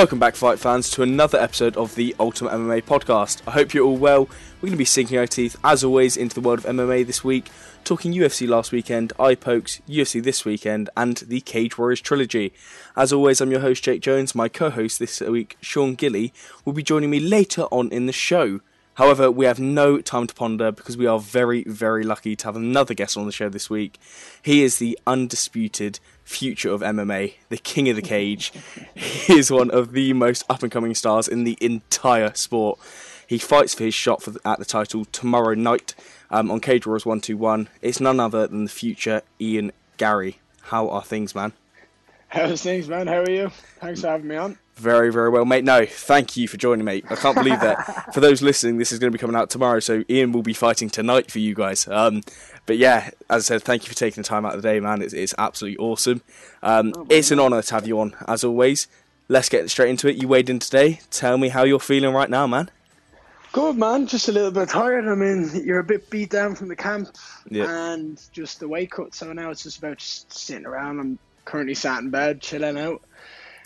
Welcome back, fight fans, to another episode of the Ultimate MMA podcast. I hope you're all well. We're going to be sinking our teeth, as always, into the world of MMA this week, talking UFC last weekend, eye pokes, UFC this weekend, and the Cage Warriors trilogy. As always, I'm your host, Jake Jones. My co host this week, Sean Gilly, will be joining me later on in the show. However, we have no time to ponder because we are very, very lucky to have another guest on the show this week. He is the undisputed future of MMA, the king of the cage. he is one of the most up and coming stars in the entire sport. He fights for his shot for the, at the title tomorrow night um, on Cage Warriors 121. It's none other than the future Ian Garry. How are things, man? How's things, man? How are you? Thanks for having me on. Very, very well, mate. No, thank you for joining me. I can't believe that. for those listening, this is going to be coming out tomorrow, so Ian will be fighting tonight for you guys. Um, but yeah, as I said, thank you for taking the time out of the day, man. It's, it's absolutely awesome. Um, oh, it's an honour to have you on, as always. Let's get straight into it. You weighed in today. Tell me how you're feeling right now, man. Good, man. Just a little bit tired. I mean, you're a bit beat down from the camp and just the weight cut. So now it's just about just sitting around. I'm currently sat in bed, chilling out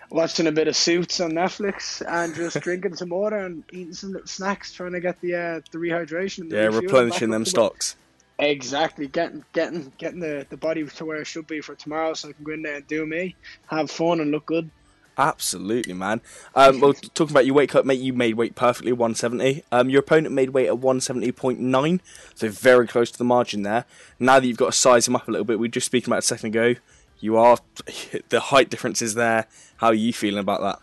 watching a bit of Suits on Netflix and just drinking some water and eating some little snacks, trying to get the uh, the rehydration. The yeah, replenishing them stocks. Exactly, getting getting getting the, the body to where it should be for tomorrow, so I can go in there and do me, have fun, and look good. Absolutely, man. Um, well, talking about your weight cut, mate, you made weight perfectly 170. Um, your opponent made weight at 170.9, so very close to the margin there. Now that you've got to size him up a little bit, we were just speaking about a second ago. You are the height difference is there. How are you feeling about that?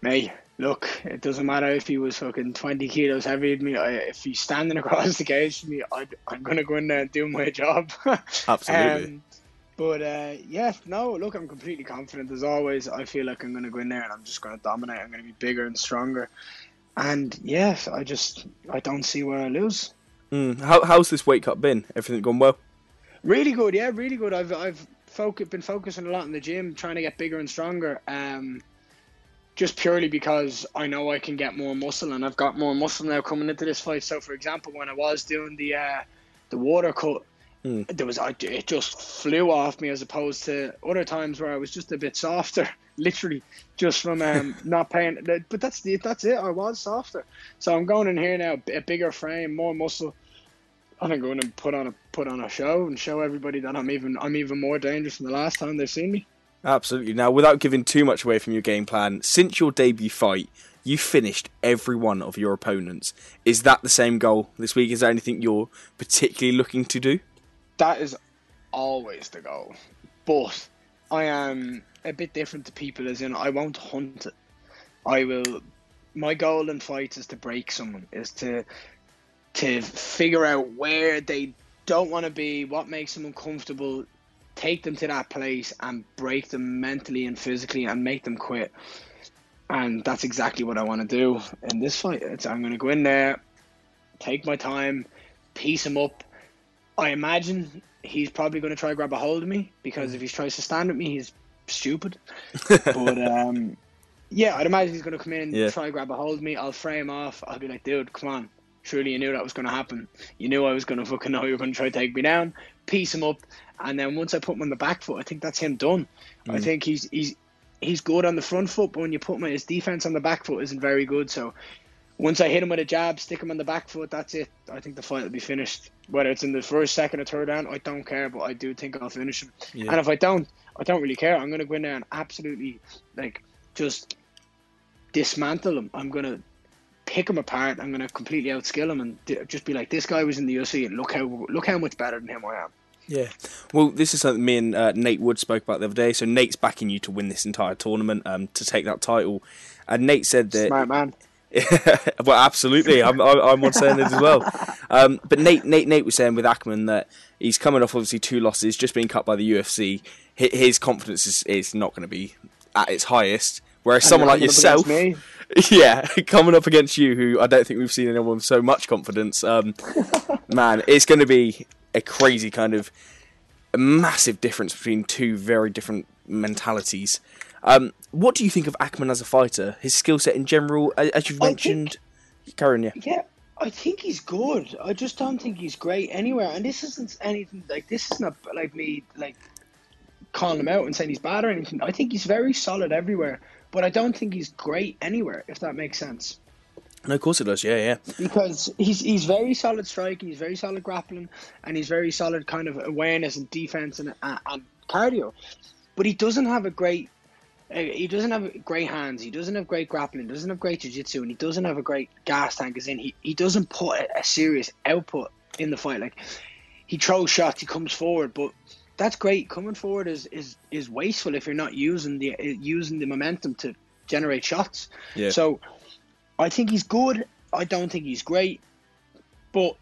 Me, look, it doesn't matter if he was fucking 20 kilos heavier than me. I, if he's standing across the cage from me, I, am going to go in there and do my job. Absolutely. um, but uh, yeah, no, look, I'm completely confident as always. I feel like I'm going to go in there and I'm just going to dominate. I'm going to be bigger and stronger. And yes, I just I don't see where I lose. Mm. How, how's this weight cut been? Everything gone well? Really good, yeah, really good. I've I've foc- been focusing a lot in the gym, trying to get bigger and stronger. Um, just purely because I know I can get more muscle, and I've got more muscle now coming into this fight. So, for example, when I was doing the uh, the water cut, mm. there was I, it just flew off me as opposed to other times where I was just a bit softer, literally just from um, not paying. But that's the that's it. I was softer, so I'm going in here now, a bigger frame, more muscle I'm going to put on a put on a show and show everybody that I'm even I'm even more dangerous than the last time they've seen me. Absolutely. Now, without giving too much away from your game plan, since your debut fight, you finished every one of your opponents. Is that the same goal this week? Is there anything you're particularly looking to do? That is always the goal, but I am a bit different to people. As in, I won't hunt it. I will. My goal in fights is to break someone. Is to to figure out where they don't want to be, what makes them uncomfortable, take them to that place and break them mentally and physically and make them quit. And that's exactly what I want to do in this fight. It's, I'm going to go in there, take my time, piece him up. I imagine he's probably going to try to grab a hold of me because if he tries to stand with me, he's stupid. but um, yeah, I'd imagine he's going to come in, yeah. try to grab a hold of me. I'll frame off. I'll be like, dude, come on, Surely you knew that was going to happen. You knew I was going to fucking know you were going to try to take me down, piece him up, and then once I put him on the back foot, I think that's him done. Mm. I think he's he's he's good on the front foot, but when you put him, his defense on the back foot isn't very good. So once I hit him with a jab, stick him on the back foot, that's it. I think the fight will be finished. Whether it's in the first, second, or third round, I don't care, but I do think I'll finish him. Yeah. And if I don't, I don't really care. I'm going to go in there and absolutely like just dismantle him. I'm going to pick him apart. I'm going to completely outskill him and just be like, this guy was in the UFC and look how look how much better than him I am. Yeah. Well, this is something me and uh, Nate Wood spoke about the other day. So Nate's backing you to win this entire tournament, um, to take that title. And Nate said that. Smart man. well, absolutely. I'm, I'm on saying this as well. Um, but Nate, Nate, Nate was saying with Ackman that he's coming off obviously two losses, just being cut by the UFC. His confidence is, is not going to be at its highest. Whereas and someone like yourself, yeah, coming up against you, who I don't think we've seen anyone with so much confidence, um, man, it's going to be a crazy kind of a massive difference between two very different mentalities. Um, what do you think of Ackman as a fighter? His skill set in general, as you've mentioned, Karen, yeah. Yeah, I think he's good. I just don't think he's great anywhere. And this isn't anything like this is not like me like calling him out and saying he's bad or anything. I think he's very solid everywhere, but I don't think he's great anywhere. If that makes sense. No, of course it does. Yeah, yeah. Because he's he's very solid striking, he's very solid grappling, and he's very solid kind of awareness and defense and and, and cardio. But he doesn't have a great. Uh, he doesn't have great hands. He doesn't have great grappling. Doesn't have great jiu-jitsu, and he doesn't have a great gas tank. As in, he, he doesn't put a, a serious output in the fight. Like he throws shots, he comes forward, but that's great. Coming forward is is is wasteful if you're not using the using the momentum to generate shots. Yeah. So I think he's good. I don't think he's great, but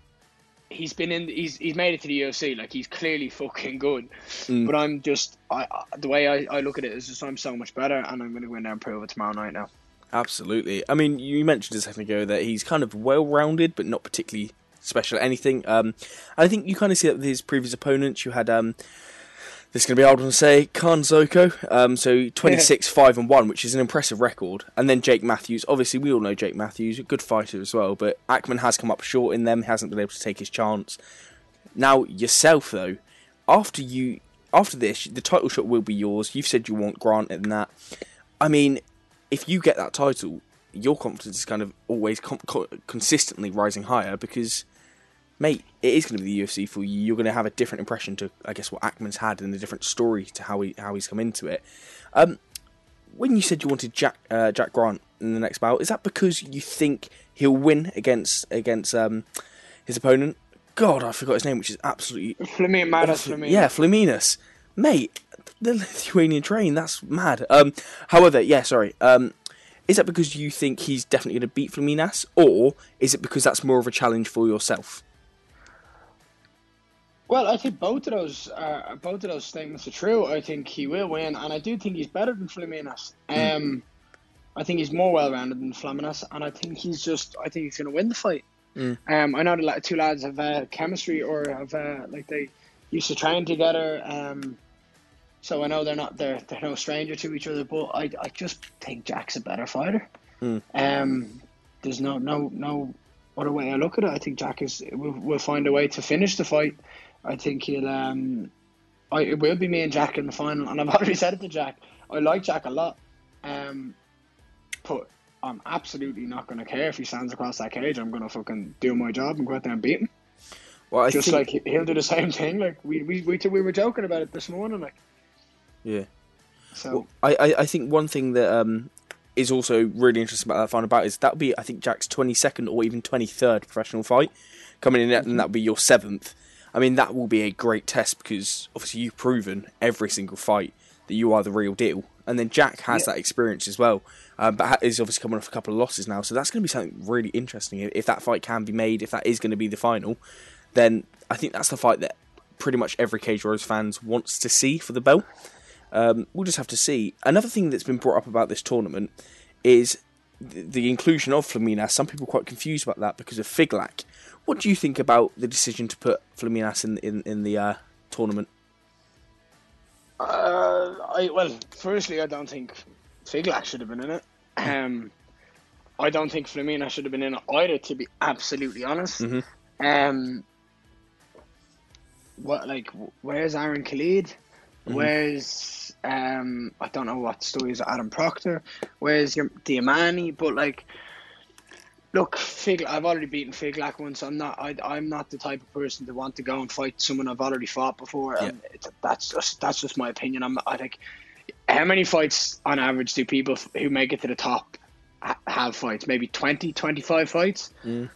he's been in. He's he's made it to the UFC. Like he's clearly fucking good. Mm. But I'm just I the way I, I look at it is just I'm so much better, and I'm going to go in there and prove it tomorrow night now. Absolutely. I mean, you mentioned a second ago that he's kind of well rounded, but not particularly special at anything. Um, I think you kind of see that with his previous opponents. You had um, this is going to be hard one to say. Khan Zoko, um, so 26, 5 and 1, which is an impressive record. And then Jake Matthews. Obviously, we all know Jake Matthews, a good fighter as well, but Ackman has come up short in them, hasn't been able to take his chance. Now, yourself, though, after you after this, the title shot will be yours. You've said you want Grant in that. I mean, if you get that title, your confidence is kind of always com- co- consistently rising higher because mate, it is going to be the UFC for you. You're going to have a different impression to, I guess, what Ackman's had and a different story to how he how he's come into it. Um, when you said you wanted Jack uh, Jack Grant in the next bout, is that because you think he'll win against against um, his opponent? God, I forgot his name, which is absolutely Flaminas, yeah, Flaminas, mate. The Lithuanian train, that's mad. Um, however, yeah, sorry. Um, is that because you think he's definitely going to beat Flaminas, or is it because that's more of a challenge for yourself? Well, I think both of those uh, both of those statements are true. I think he will win, and I do think he's better than Flaminas. Hmm. Um, I think he's more well rounded than Flaminas, and I think he's just I think he's going to win the fight. Mm. Um, I know the two lads have uh, chemistry or have uh, like they used to train together. Um, so I know they're not they're they're no stranger to each other, but I I just think Jack's a better fighter. Mm. Um, there's no no no other way I look at it. I think Jack is will will find a way to finish the fight. I think he'll. Um, I, it will be me and Jack in the final, and I've already said it to Jack. I like Jack a lot, um, but I'm absolutely not going to care if he stands across that cage. I'm going to fucking do my job and go out there and beat him. Well, I Just think, like he- he'll do the same thing. Like we we we, we were joking about it this morning. Like yeah. so. Well, I, I, I think one thing that um, is also really interesting about that final bout is that'll be I think Jack's twenty second or even twenty third professional fight coming in, and that'll be your seventh. I mean, that will be a great test because obviously you've proven every single fight that you are the real deal, and then Jack has Yeah. that experience as well. Um, but is obviously coming off a couple of losses now, so that's going to be something really interesting. If that fight can be made, if that is going to be the final, then I think that's the fight that pretty much every Cage Warriors fans wants to see for the belt. Um, we'll just have to see. Another thing that's been brought up about this tournament is the, inclusion of Flaminas. Some people are quite confused about that because of Figlak. What do you think about the decision to put Flaminas in in, in the uh, tournament? Uh, I well, firstly, I don't think Figlak should have been in it. Um, I don't think Flamina should have been in it either. To be absolutely honest, Mhm. um, what like where's Aaron Khalid? Where's um I don't know what stories of Adam Proctor. Where's your Diamani? But like, look, Fig. I've already beaten Figlak once. I'm not. I, I'm not the type of person to want to go and fight someone I've already fought before. And it, that's just that's just my opinion. I'm. I think. How many fights on average do people who make it to the top ha- have fights? Maybe 20, 25 fights. Mm.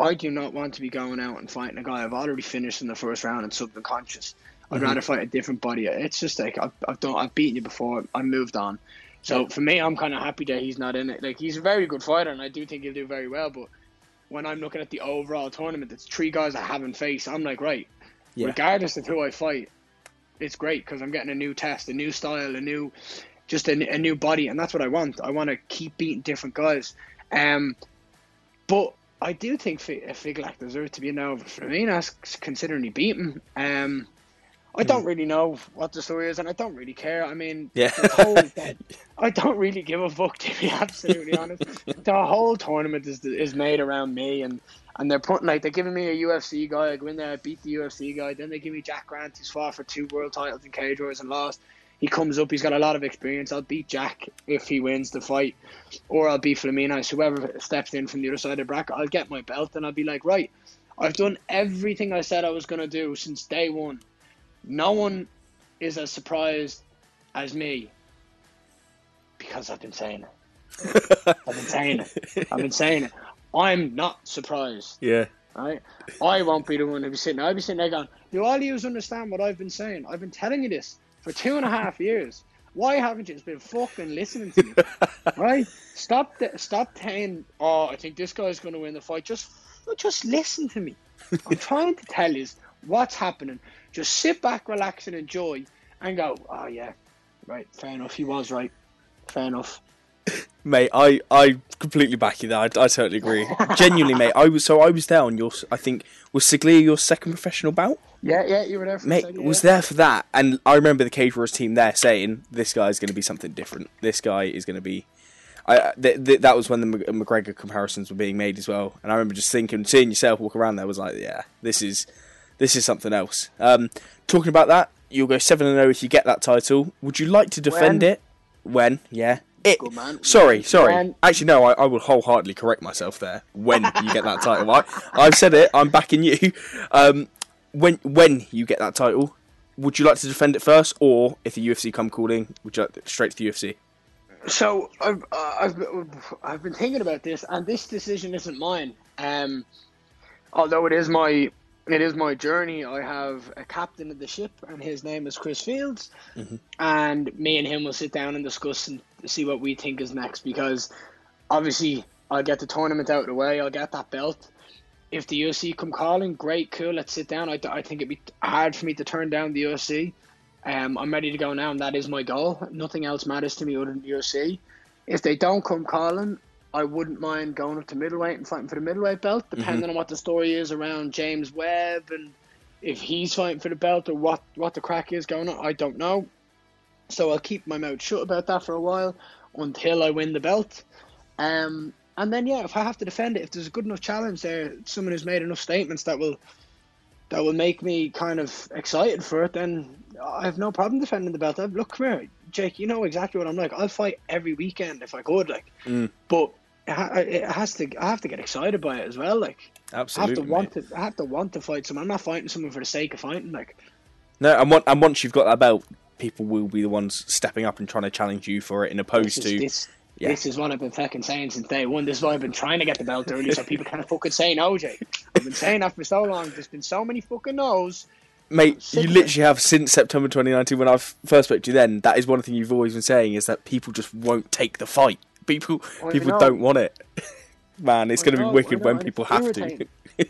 I do not want to be going out and fighting a guy I've already finished in the first round and subconscious. I'd Mhm. rather fight a different body. It's just like I've, I've done. I've beaten you before. I moved on. So for me, I'm kind of happy that he's not in it. Like he's a very good fighter, and I do think he'll do very well. But when I'm looking at the overall tournament, it's three guys I haven't faced. I'm like, right, Yeah. regardless of who I fight, it's great because I'm getting a new test, a new style, a new, just a, a new body, and that's what I want. I want to keep beating different guys. Um, but I do think Fi- Figlak deserves to be in over Flaminas, considering he beat him. Um, I don't mm. really know what the story is, and I don't really care. I mean, Yeah. the whole, I don't really give a fuck to be absolutely honest. The whole tournament is is made around me, and and they're putting like they're giving me a UFC guy. I go in there, I beat the UFC guy. Then they give me Jack Grant, who's fought for two world titles in cage wars and lost. He comes up, he's got a lot of experience. I'll beat Jack if he wins the fight, or I'll beat Flaminas, whoever steps in from the other side of the bracket. I'll get my belt, and I'll be like, right, I've done everything I said I was gonna do since day one. No one is as surprised as me because I've been saying it. I've been saying it. I've been saying it. I'm not surprised. Yeah. Right? I won't be the one to be sitting. I'll be sitting there going, "Do all you understand what I've been saying? I've been telling you this for two and a half years. Why haven't you just been fucking listening to me? right? Stop. The, stop saying, "Oh, I think this guy's going to win the fight." Just, just listen to me. I'm trying to tell you what's happening. Just sit back, relax, and enjoy, and go. Oh yeah, right. Fair enough. He was right. Fair enough. Mate, I, I completely back you there. I, I totally agree. Genuinely, mate. I was so I was there on your. I think was Siglia your second professional bout. Yeah, yeah. You were there for Mate, second, was there for that, and I remember the Cage Wars team there saying this guy's going to be something different. This guy is going to be. I th- th- that was when the McGregor comparisons were being made as well, and I remember just thinking, seeing yourself walk around there was like, yeah, this is this is something else. Um, talking about that, you'll go seven and zero if you get that title. Would you like to defend When? it? When? Yeah. It. Good man. Sorry, sorry. When? Actually, no. I, I will wholeheartedly correct myself there. When you get that title, I, I've said it. I'm backing you. Um, when when you get that title, would you like to defend it first, or if the UFC come calling, would you like straight to the UFC? So I've uh, I've been- I've been thinking about this, and this decision isn't mine. Um, although it is my it is my journey. I have a captain of the ship, and his name is Chris Fields, and me and him will sit down and discuss and see what we think is next. Because obviously, I'll get the tournament out of the way. I'll get that belt. If the UFC come calling, great, cool. Let's sit down. I, I think it'd be hard for me to turn down the UFC. Um, I'm ready to go now, and that is my goal. Nothing else matters to me other than the UFC. If they don't come calling, I wouldn't mind going up to middleweight and fighting for the middleweight belt, depending on what the story is around James Webb and if he's fighting for the belt or what, what the crack is going on. I don't know. So I'll keep my mouth shut about that for a while until I win the belt. Um, and then yeah, if I have to defend it, if there's a good enough challenge there, someone who's made enough statements that will that will make me kind of excited for it, then I have no problem defending the belt. I've, look, come here, Jake. You know exactly what I'm like. I'll fight every weekend if I could, like. Mm. But it, has to. I have to get excited by it as well. Like, I have to want to. I have to want to fight someone. I'm not fighting someone for the sake of fighting. Like, No, and, one, and once you've got that belt, people will be the ones stepping up and trying to challenge you for it, in opposed is, to this, yeah. this is what I've been fucking saying since day one. This is why I've been trying to get the belt early, so people can't fucking say no, Jake. I've been saying that for so long. There's been so many fucking no's. Mate, you literally have since September 2019 when I first spoke to you. Then that is one thing you've always been saying is that people just won't take the fight. People, I people don't want it. Man, it's going to be wicked when people have to.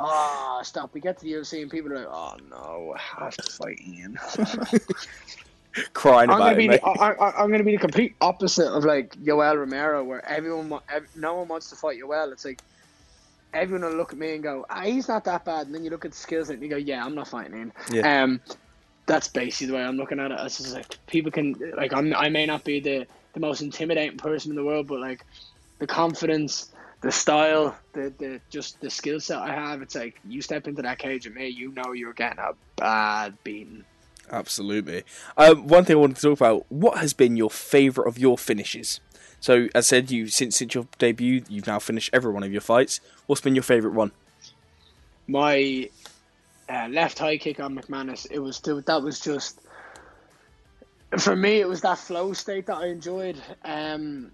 Ah, stop. We get to the UFC and people are like, oh no, I have to fight Ian. Crying I'm about gonna it, the, I, I, I'm gonna be the complete opposite of like Yoel Romero, where everyone, ev- no one wants to fight Yoel. It's like everyone will look at me and go, ah, he's not that bad, and then you look at the skills and you go, yeah, I'm not fighting him. Yeah. Um, that's basically the way I'm looking at it. It's just like people can like I'm, I may not be the the most intimidating person in the world, but like the confidence, the style, the, the just the skill set I have. It's like you step into that cage with me, you know you're getting a bad beating. Absolutely. Um, one thing I wanted to talk about: what has been your favourite of your finishes? So, as I said, you since since your debut, you've now finished every one of your fights. What's been your favourite one? my uh, left high kick on McManus, it was still, that was just for me. It was that flow state that I enjoyed, um,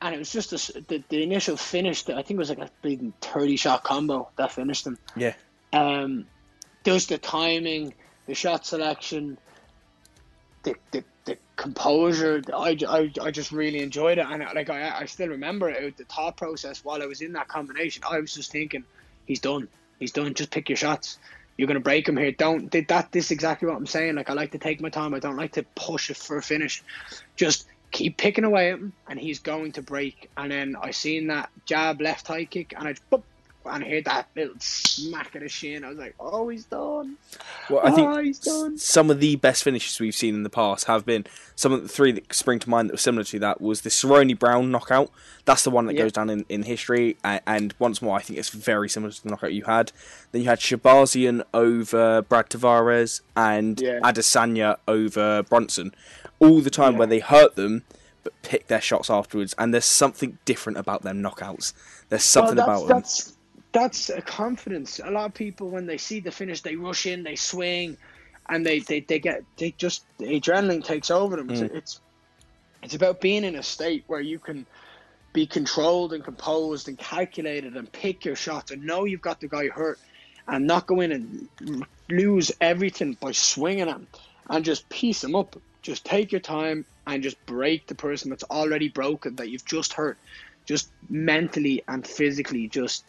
and it was just a the, the initial finish. That I think it was like a bleeding thirty shot combo that finished him. Yeah, Um, just the timing, the shot selection, the the, the composure. I, I, I just really enjoyed it, and like I I still remember it. The thought process while I was in that combination, I was just thinking, he's done. He's done. Just pick your shots. You're gonna break him here. Don't that. This is exactly what I'm saying. Like I like to take my time. I don't like to push it for a finish. Just keep picking away at him, and he's going to break. And then I seen that jab left high kick, and I boop, and I heard that little smack of the shin. I was like, oh, he's done. Well, I think oh, he's done. some of the best finishes we've seen in the past have been some of the three that spring to mind that were similar to that was the Cerrone Brown knockout. That's the one that Yeah. goes down in, in history, and, and once more, I think it's very similar to the knockout you had. Then you had Shahbazyan over Brad Tavares and Yeah. Adesanya over Brunson. All the time Yeah. where they hurt them, but pick their shots afterwards. And there's something different about them knockouts. There's something well, about them. That's a confidence. A lot of people when they see the finish, they rush in, they swing, and they they, they get they just the adrenaline takes over them. Mm. It's, it's it's about being in a state where you can be controlled and composed and calculated and pick your shots and know you've got the guy hurt and not go in and lose everything by swinging him and just piece him up. Just take your time and just break the person that's already broken that you've just hurt. Just mentally and physically, just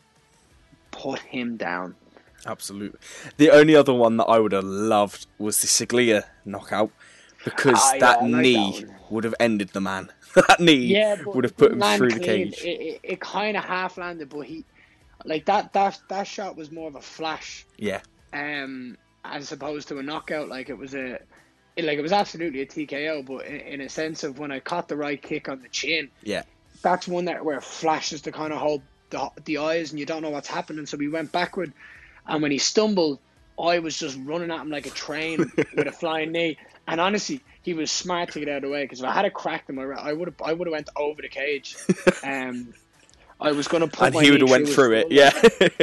put him down. Absolutely. The only other one that I would have loved was the Siglia knockout because Ah, that like that knee would have ended the man. that knee Yeah, would have put him through the cage. It, it, it kind of half landed, but he, like that that that shot was more of a flash, Yeah, um, as opposed to a knockout. Like it was a, it, like it was absolutely a TKO, but in, in a sense of when I caught the right kick on the chin, yeah, that's one that where it flashes to kind of hold the, the eyes and you don't know what's happening. So we went backward, and when he stumbled, I was just running at him like a train with a flying knee. And honestly, he was smart to get out of the way because if I had a cracked him, I would have I would have went over the cage. Um, I was going to put and my he would have went through it. Yeah,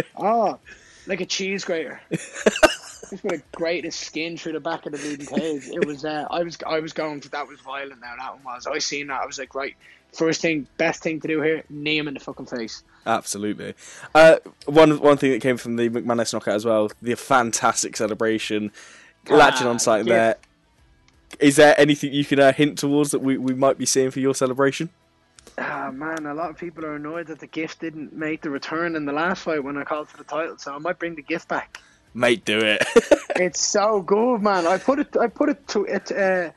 Oh, like a cheese grater. Just have grated his skin through the back of the bleeding cage. It was. Uh, I was. I was going. That was violent. Now that one was. I seen that. I was like, right. First thing, best thing to do here, knee him in the fucking face. absolutely. Uh, one one thing that came from the McManus knockout as well, the fantastic celebration, latching Ah, on something yeah. there. Is there anything you can uh, hint towards that we, we might be seeing for your celebration? Ah man, a lot of people are annoyed that the gift didn't make the return in the last fight when I called for the title, so I might bring the gift back. Mate, do it. it's so good, man. I put it. I put it to it. Uh,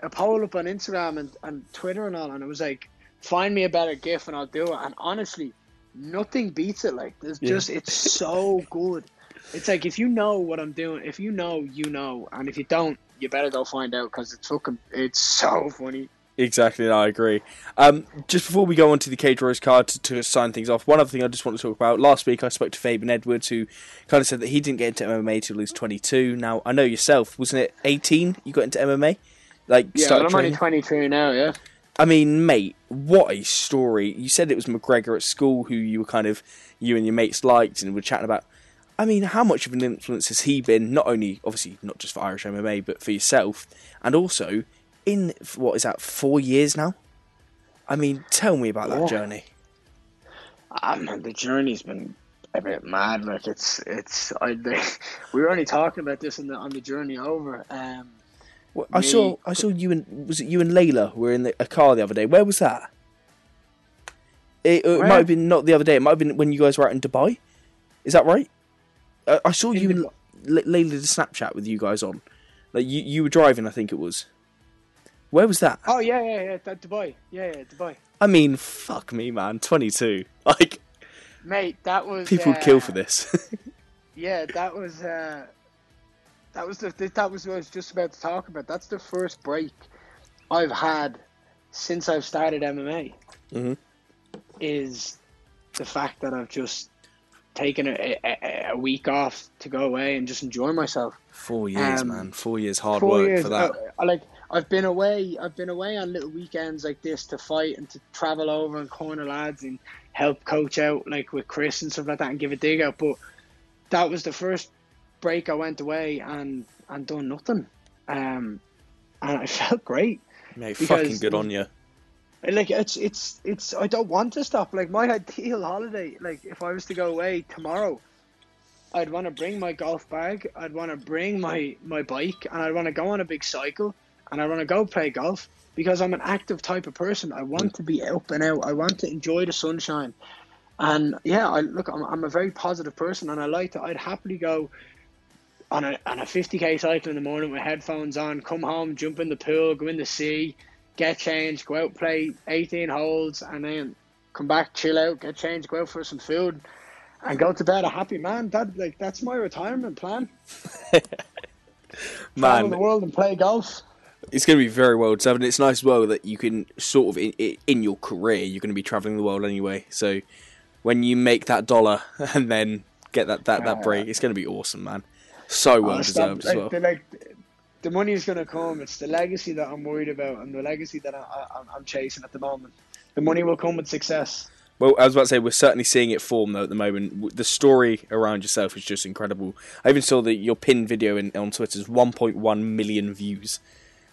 a poll up on Instagram and, and Twitter and all, and it was like, find me a better gif and I'll do it. And honestly, nothing beats it. Like, there's Yeah. just it's so good. It's like if you know what I'm doing, if you know, you know, and if you don't, you better go find out because it's fucking. It's so funny. Exactly, I agree. Um, just before we go on to the Cage Rose card to, to sign things off, one other thing I just want to talk about. Last week I spoke to Fabian Edwards, who kind of said that he didn't get into MMA till he was 22. Now, I know yourself, wasn't it 18 you got into MMA? Like, Yeah, but I'm only training? 23 now. Yeah. I mean, mate, what a story. You said it was McGregor at school who you were kind of, you and your mates liked and were chatting about. I mean, how much of an influence has he been, not only, obviously, not just for Irish MMA, but for yourself, and also in, what is that, four years now? I mean, tell me about that Yeah. journey. Man, the journey's been a bit mad. Like it's it's. I we were only talking about this on the on the journey over. Um, Well, I saw, I saw you and was it you and Layla were in the, a car the other day. Where was that? It, it might have been not the other day. It might have been when you guys were out in Dubai. Is that right? I, I saw In you and Dubai. L- Layla did a Snapchat with you guys on. Like you, you were driving, I think it was. Where was that? oh yeah, yeah, yeah. That Dubai. Yeah, yeah, Dubai. I mean, fuck me, man. Twenty two. Like Mate, that was people would uh, kill for this. Yeah, that was uh, that was the that was what I was just about to talk about. That's the first break I've had since I've started MMA. Mhm. Is the fact that I've just taken a, a, a week off to go away and just enjoy myself. Four years, Um, man. Four years hard Four work years, for that. uh, I like I've been away. I've been away on little weekends like this to fight and to travel over and corner lads and help coach out like with Chris and stuff like that and give a dig out. But that was the first break I went away and and done nothing. Um, and I felt great. Mate, fucking good on you. Like it's it's it's I don't want to stop. Like my ideal holiday, like if I was to go away tomorrow, I'd want to bring my golf bag. I'd want to bring my my bike, and I'd want to go on a big cycle, and I want to go play golf because I'm an active type of person. I want to be up and out. I want to enjoy the sunshine, and yeah, I look. I'm I'm a very positive person, and I like to. I'd happily go on a on a 50k cycle in the morning with headphones on, come home, jump in the pool, go in the sea, get changed, go out, play 18 holes, and then come back, chill out, get changed, go out for some food. and go to bed a happy man. That like that's my retirement plan. Travel the world and play golf. it's going to be very well deserved. It's nice as well that you can sort of, in, in your career, you're going to be traveling the world anyway. So when you make that dollar and then get that, that, that break, it's going to be awesome, man. So well Oh, deserved as like, well. the, like the money is going to come. It's the legacy that I'm worried about, and the legacy that I, I, I'm chasing at the moment. The money will come with success. Well, I was about to say we're certainly seeing it form though at the moment. The story around yourself is just incredible. I even saw that your pinned video in, on Twitter is 1.1 million views.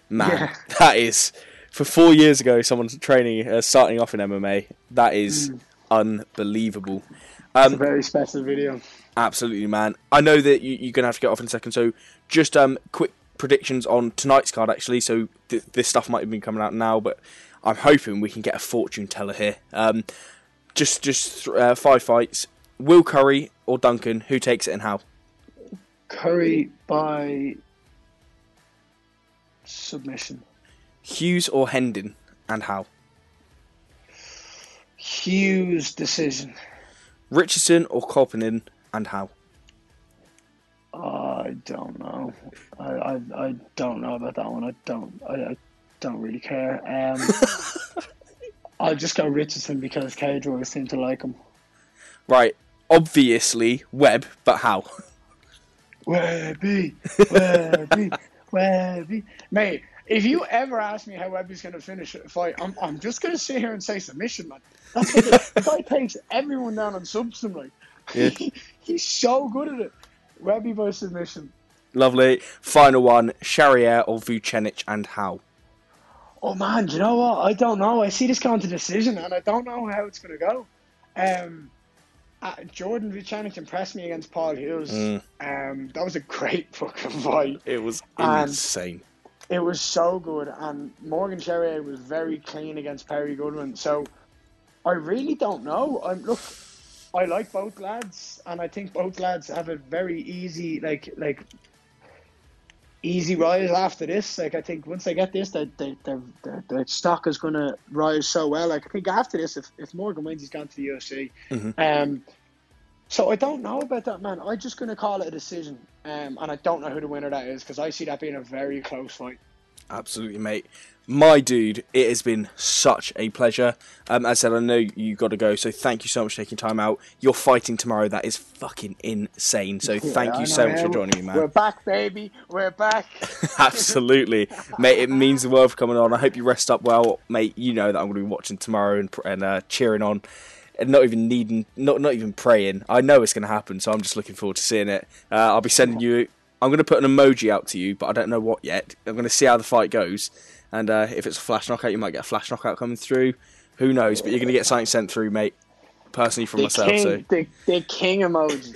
Man, Yeah. that is for four years ago. Someone's training, uh, starting off in MMA. That is unbelievable. It's Um, a very special video. Absolutely, man. I know that you, you're going to have to get off in a second, so just um, quick predictions on tonight's card, actually. So th- this stuff might have been coming out now, but I'm hoping we can get a fortune teller here. Um, just just uh, five fights. Will Curry or Duncan? Who takes it and how? Curry by submission. Hughes or Hendon and how? Hughes decision. Richardson or Kolpinin and how? I don't know. I, I, I don't know about that one. I don't. I, I don't really care. Um, I'll just go Richardson because Cage always seem to like him. Right, obviously Webb, but how? Webby, Webby, Webby. Mate, if you ever ask me how Webby's going to finish a fight, I'm, I'm just going to sit here and say submission, man. That's what the, the guy takes everyone down on submission, like. Yeah. he's so good at it. Webby by submission. Lovely. Final one: Charrière or Vucenic and how? Oh man, do you know what? I don't know. I see this going to decision, and I don't know how it's going to go. Um, uh, Jordan Vucenic impressed me against Paul Hughes. Mm. Um, that was a great fucking fight. It was And- insane. It was so good, and Morgan Charrière was very clean against Perry Goodwin. So I really don't know. I'm look. I like both lads, and I think both lads have a very easy, like, like easy rise after this. Like, I think once they get this, they, they, their, their, their stock is going to rise so well. Like, I think after this, if, if Morgan wins, he's gone to the UFC. Um, so I don't know about that, man. I'm just going to call it a decision, um, and I don't know who the winner that is because I see that being a very close fight. Absolutely, mate. My dude, it has been such a pleasure. Um, as I said, I know you got to go, so thank you so much for taking time out. You're fighting tomorrow. That is fucking insane. So thank Yeah, I you so much for joining me, man. We're back, baby. We're back. Absolutely, mate. It means the world for coming on. I hope you rest up well, mate. You know that I'm going to be watching tomorrow and and uh, cheering on, and not even needing, not not even praying. I know it's going to happen, so I'm just looking forward to seeing it. Uh, I'll be sending you. I'm going to put an emoji out to you, but I don't know what yet. I'm going to see how the fight goes, and uh, if it's a flash knockout, you might get a flash knockout coming through. Who knows? But you're going to get something sent through, mate. Personally, from The myself. king, So the, the king emoji.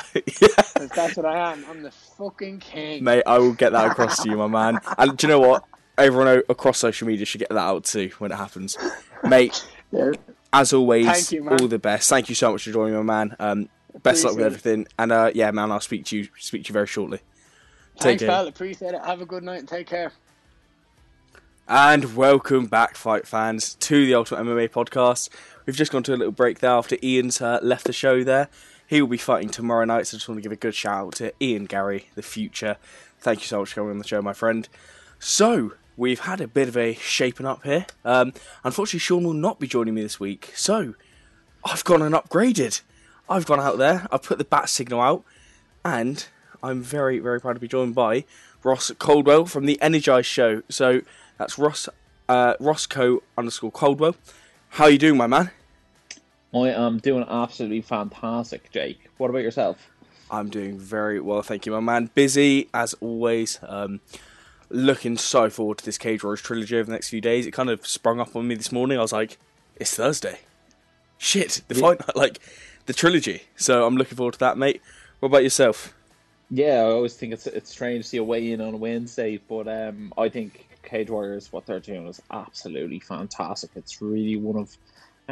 'Cause that's what I am. I'm the fucking king. mate, I will get that across to you, my man. And do you know what? Everyone across social media should get that out too when it happens, mate. Yeah. As always, you, all the best. Thank you so much for joining me, man. Um, best luck with everything, and uh, yeah, man, I'll speak to you speak to you very shortly. Thanks, care. pal. Appreciate it. Have a good night and take care. And welcome back, fight fans, to the Ultimate MMA podcast. We've just gone to a little break there after Ian's uh, left the show there. He will be fighting tomorrow night, so I just want to give a good shout out to Ian Garry, the future. Thank you so much for coming on the show, my friend. So, we've had a bit of a shaping up here. Um, unfortunately, Sean will not be joining me this week, so I've gone and upgraded. I've gone out there, I've put the bat signal out, and I'm very, very proud to be joined by Ross Cadwell from the Energized Show. So that's Ross uh, Roscoe underscore Coldwell. How are you doing, my man? I am doing absolutely fantastic, Jake. What about yourself? I'm doing very well, thank you, my man. Busy as always. Um, looking so forward to this Cage Warriors trilogy over the next few days. It kind of sprung up on me this morning. I was like, it's Thursday. Shit, the Yeah. fight, like the trilogy. So I'm looking forward to that, mate. What about yourself? Yeah, I always think it's it's strange to see a weigh in on a Wednesday, but um, I think Cage Warriors what they're doing is absolutely fantastic. It's really one of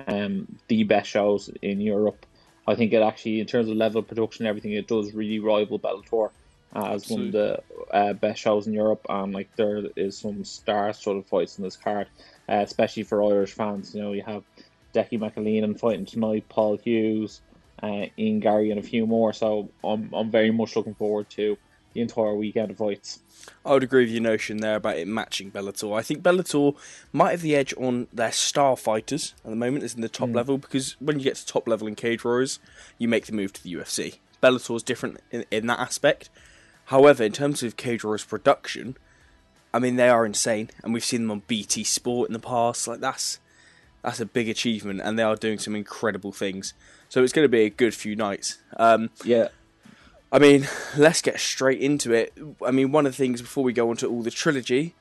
um, the best shows in Europe. I think it actually, in terms of level of production, and everything, it does really rival Bellator as one of the uh, best shows in Europe. And like there is some star sort of fights in this card, uh, especially for Irish fans. You know, you have Decky McAleenan fighting tonight, Paul Hughes, uh, Ian Garry, and a few more. So I'm I'm very much looking forward to the entire weekend of fights. I would agree with your notion there about it matching Bellator. I think Bellator might have the edge on their star fighters at the moment, is in the top Mm. level, because when you get to top level in Cage Warriors, you make the move to the UFC. Bellator is different in, in that aspect. However, in terms of Cage Warriors production, I mean they are insane, and we've seen them on BT Sport in the past. Like that's that's a big achievement, and they are doing some incredible things. So it's going to be a good few nights. Um, Yeah, I mean, let's get straight into it. I mean, one of the things before we go on to all the trilogy,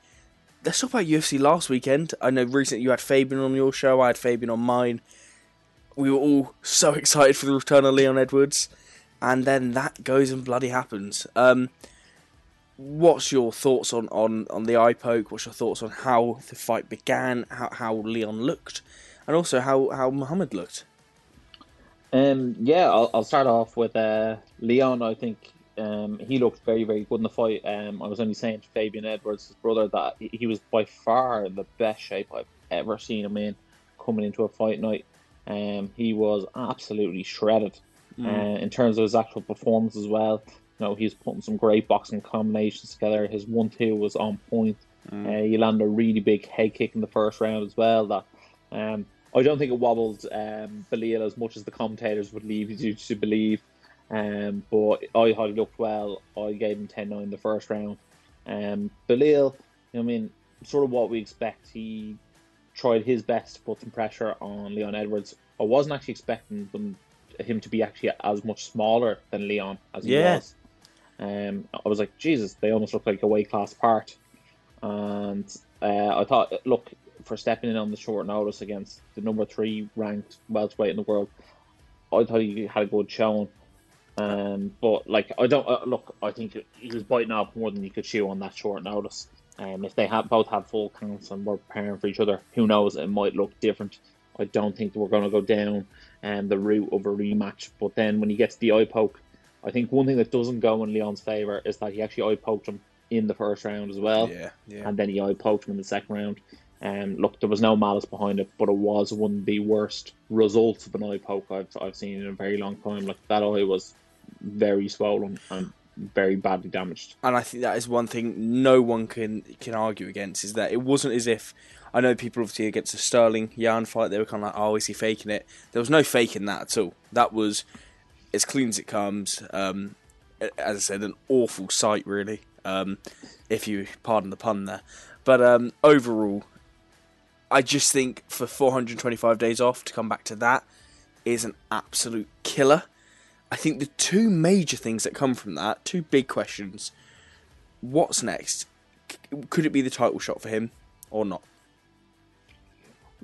let's talk about UFC last weekend. I know recently you had Fabian on your show, I had Fabian on mine. We were all so excited for the return of Leon Edwards, and then that goes and bloody happens. Um, what's your thoughts on, on, on the eye poke? What's your thoughts on how the fight began, how, how Leon looked, and also how, how Muhammad looked? Um, yeah, I'll, I'll start off with uh, Leon. I think um, he looked very, very good in the fight. Um, I was only saying to Fabian Edwards, his brother, that he was by far the best shape I've ever seen him in coming into a fight night. Um, he was absolutely shredded uh, in terms of his actual performance as well. You know, he's putting some great boxing combinations together. His one-two was on point. Uh, he landed a really big head kick in the first round as well. That um, I don't think it wobbled um, Belal as much as the commentators would leave you to believe. Um, but I thought he looked well. I gave him 10 9 the first round. Um, Belal, I mean, sort of what we expect. He tried his best to put some pressure on Leon Edwards. I wasn't actually expecting them, him to be actually as much smaller than Leon as he Yeah. was. Um, I was like, Jesus, they almost look like a weight class apart. And uh, I thought, look, for stepping in on the short notice against the number three ranked welterweight in the world, I thought he had a good showing. Um, but like, I don't uh, look. I think he was biting off more than he could chew on that short notice. Um, if they had both had full counts and were preparing for each other, who knows? It might look different. I don't think we're going to go down um, the route of a rematch. But then when he gets the eye poke, I think one thing that doesn't go in Leon's favour is that he actually eye poked him in the first round as well Yeah, yeah. and then he eye poked him in the second round. Um, look, there was no malice behind it, but it was one of the worst results of an eye poke I've, I've seen in a very long time. Like that eye was very swollen and very badly damaged. and I think that is one thing no one can can argue against is that it wasn't as if I know people obviously against the Sterling Yan fight they were kind of like oh is he faking it there was no faking that at all that was as clean as it comes um, as I said an awful sight really um, if you pardon the pun there but um, overall I just think for 425 days off to come back to that is an absolute killer I think the two major things that come from that, two big questions. What's next? Could it be the title shot for him or not?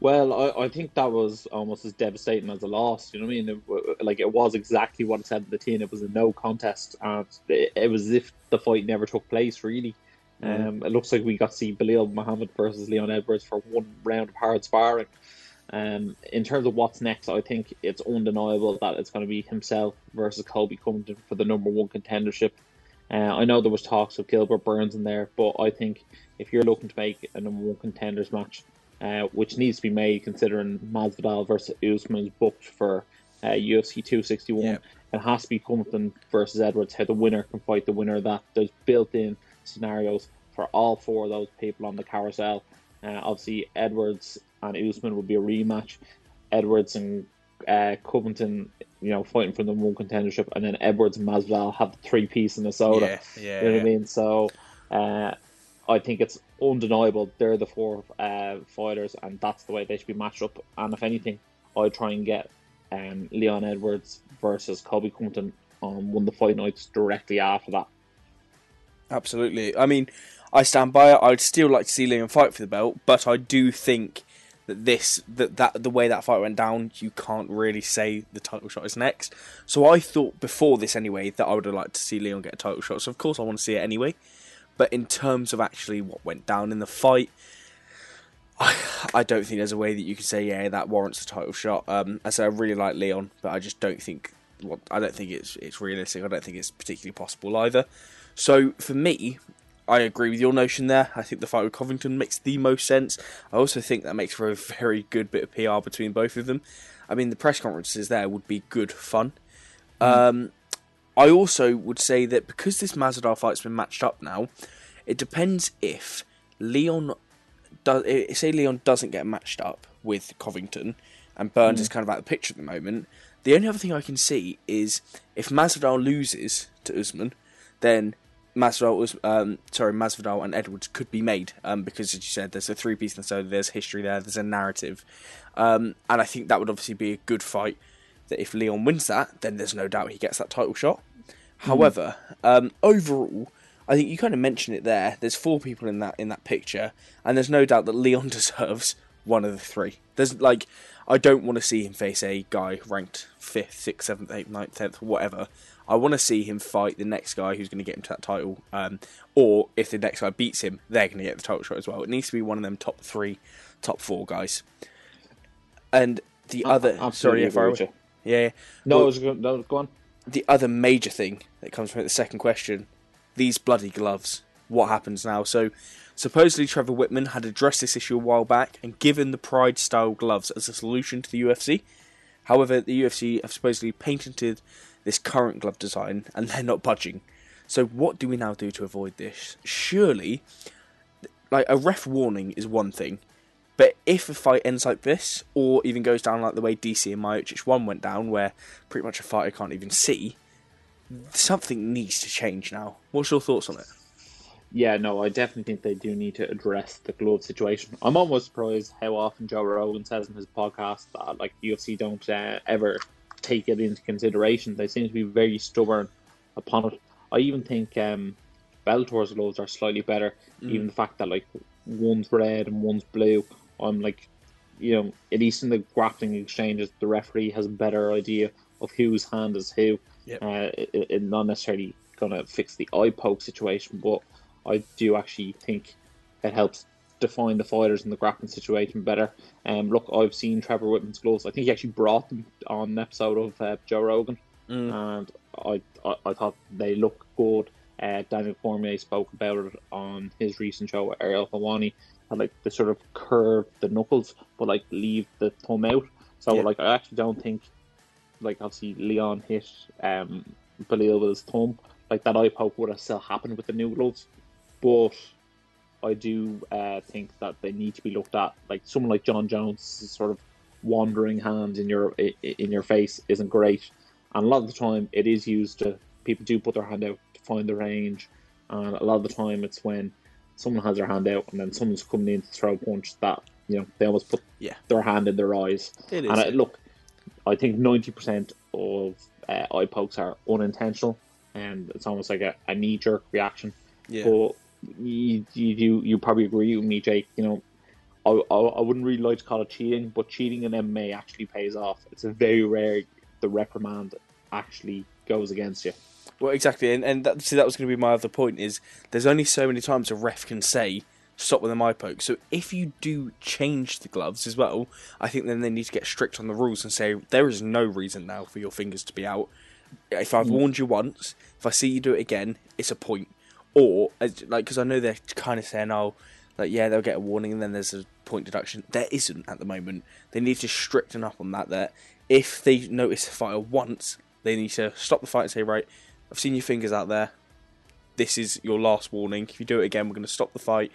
Well, I, I think that was almost as devastating as a loss. You know what I mean? It, like it was exactly what it said in the tin. It was a no contest, and it, it was as if the fight never took place. Really, um, it looks like we got to see Belal Muhammad versus Leon Edwards for one round of hard sparring. Um, in terms of what's next, I think it's undeniable that it's going to be himself versus Colby Covington for the number one contendership. Uh, I know there was talks of Gilbert Burns in there, but I think if you're looking to make a number one contenders match, uh, which needs to be made considering Masvidal versus Usman is booked for uh, UFC 261, Yeah. it has to be Covington versus Edwards. How the winner can fight the winner of that. There's built-in scenarios for all four of those people on the carousel. Uh, obviously, Edwards and Usman would be a rematch. Edwards and uh, Covington, you know, fighting for the one contendership, and then Edwards and Masvidal have the three piece in Minnesota. yeah, You know what I mean? So, uh, I think it's undeniable they're the four uh, fighters, and that's the way they should be matched up. And if anything, I'd try and get um, Leon Edwards versus Colby Covington on one of the fight nights directly after that. Absolutely. I mean, I stand by it. I'd still like to see Leon fight for the belt, but I do think that this that, that the way that fight went down, you can't really say the title shot is next. So I thought before this anyway that I would have liked to see Leon get a title shot. So of course I want to see it anyway. But in terms of actually what went down in the fight, I, I don't think there's a way that you can say yeah that warrants a title shot. Um, I said I really like Leon, but I just don't think well, I don't think it's it's realistic. I don't think it's particularly possible either. So for me, I agree with your notion there. I think the fight with Covington makes the most sense. I also think that makes for a very good bit of PR between both of them. I mean, the press conferences there would be good fun. Mm. Um, I also would say that because this Masvidal fight's been matched up now, it depends if Leon does. Eh, say Leon doesn't get matched up with Covington, and Burns mm. is kind of out of the picture at the moment. The only other thing I can see is if Masvidal loses to Usman, then Masvidal was um, sorry Masvidal and Edwards could be made um, because as you said there's a three piece and so there's history there there's a narrative. Um, and I think that would obviously be a good fight that if Leon wins that then there's no doubt he gets that title shot. However um, overall I think you kind of mentioned it there there's four people in that in that picture and there's no doubt that Leon deserves one of the three. There's like I don't want to see him face a guy ranked fifth, sixth, seventh, eighth, ninth, tenth, whatever. I want to see him fight the next guy who's going to get him to that title. Um, or if the next guy beats him, they're going to get the title shot as well. It needs to be one of them top three, top four guys. And the other, I'm sorry, yeah, far away. yeah, No, Well- I was go, no, go on. the other major thing that comes from it, the second question, these bloody gloves. What happens now? So, supposedly Trevor Wittman had addressed this issue a while back and given the Pride style gloves as a solution to the UFC. However, the UFC have supposedly patented this current glove design and they're not budging. So, what do we now do to avoid this? Surely, like a ref warning is one thing, but if a fight ends like this, or even goes down like the way DC and Miocic one went down, where pretty much a fighter can't even see, something needs to change now. What's your thoughts on it? Yeah, no, I definitely think they do need to address the glove situation. I'm almost surprised how often Joe Rogan says in his podcast that like UFC don't uh, ever take it into consideration. They seem to be very stubborn upon it. I even think um, Bellator's gloves are slightly better. Even the fact that like one's red and one's blue, I'm like, you know, at least in the grappling exchanges, the referee has a better idea of whose hand is who. Yep. Uh, it, it not necessarily gonna fix the eye poke situation, but I do actually think it helps define the fighters in the grappling situation better. Um, look, I've seen Trevor Wittman's gloves. I think he actually brought them on an episode of uh, Joe Rogan, and I, I I thought they look good. Uh, Daniel Cormier spoke about it on his recent show with Ariel Helwani. And like they sort of curve the knuckles, but like leave the thumb out. So Yeah. like I actually don't think like obviously Leon hit um Belal with his thumb. Like that eye poke would have still happened with the new gloves. But I do uh, think that they need to be looked at. Like someone like Jon Jones, sort of wandering hand in your in your face isn't great. And a lot of the time, it is used to people do put their hand out to find the range. And a lot of the time, it's when someone has their hand out and then someone's coming in to throw a punch that you know they almost put Yeah. their hand in their eyes. It is. And I, look, I think ninety percent of uh, eye pokes are unintentional, and it's almost like a, a knee jerk reaction. Yeah. But you, you you probably agree with me, Jake. You know, I, I, I wouldn't really like to call it cheating, but cheating in MMA actually pays off. It's a very rare the reprimand actually goes against you. Well, exactly, and and that, see that was going to be my other point. Is there's only so many times a ref can say stop with a eye poke. So if you do change the gloves as well, I think then they need to get strict on the rules and say there is no reason now for your fingers to be out. If I've mm. warned you once, if I see you do it again, it's a point. Or as- like because I know they're kind of saying, oh, like yeah, they'll get a warning and then there's a point deduction. There isn't at the moment. They need to stricten up on that. That if they notice a fighter once, they need to stop the fight and say, right, I've seen your fingers out there. This is your last warning. If you do it again, we're going to stop the fight,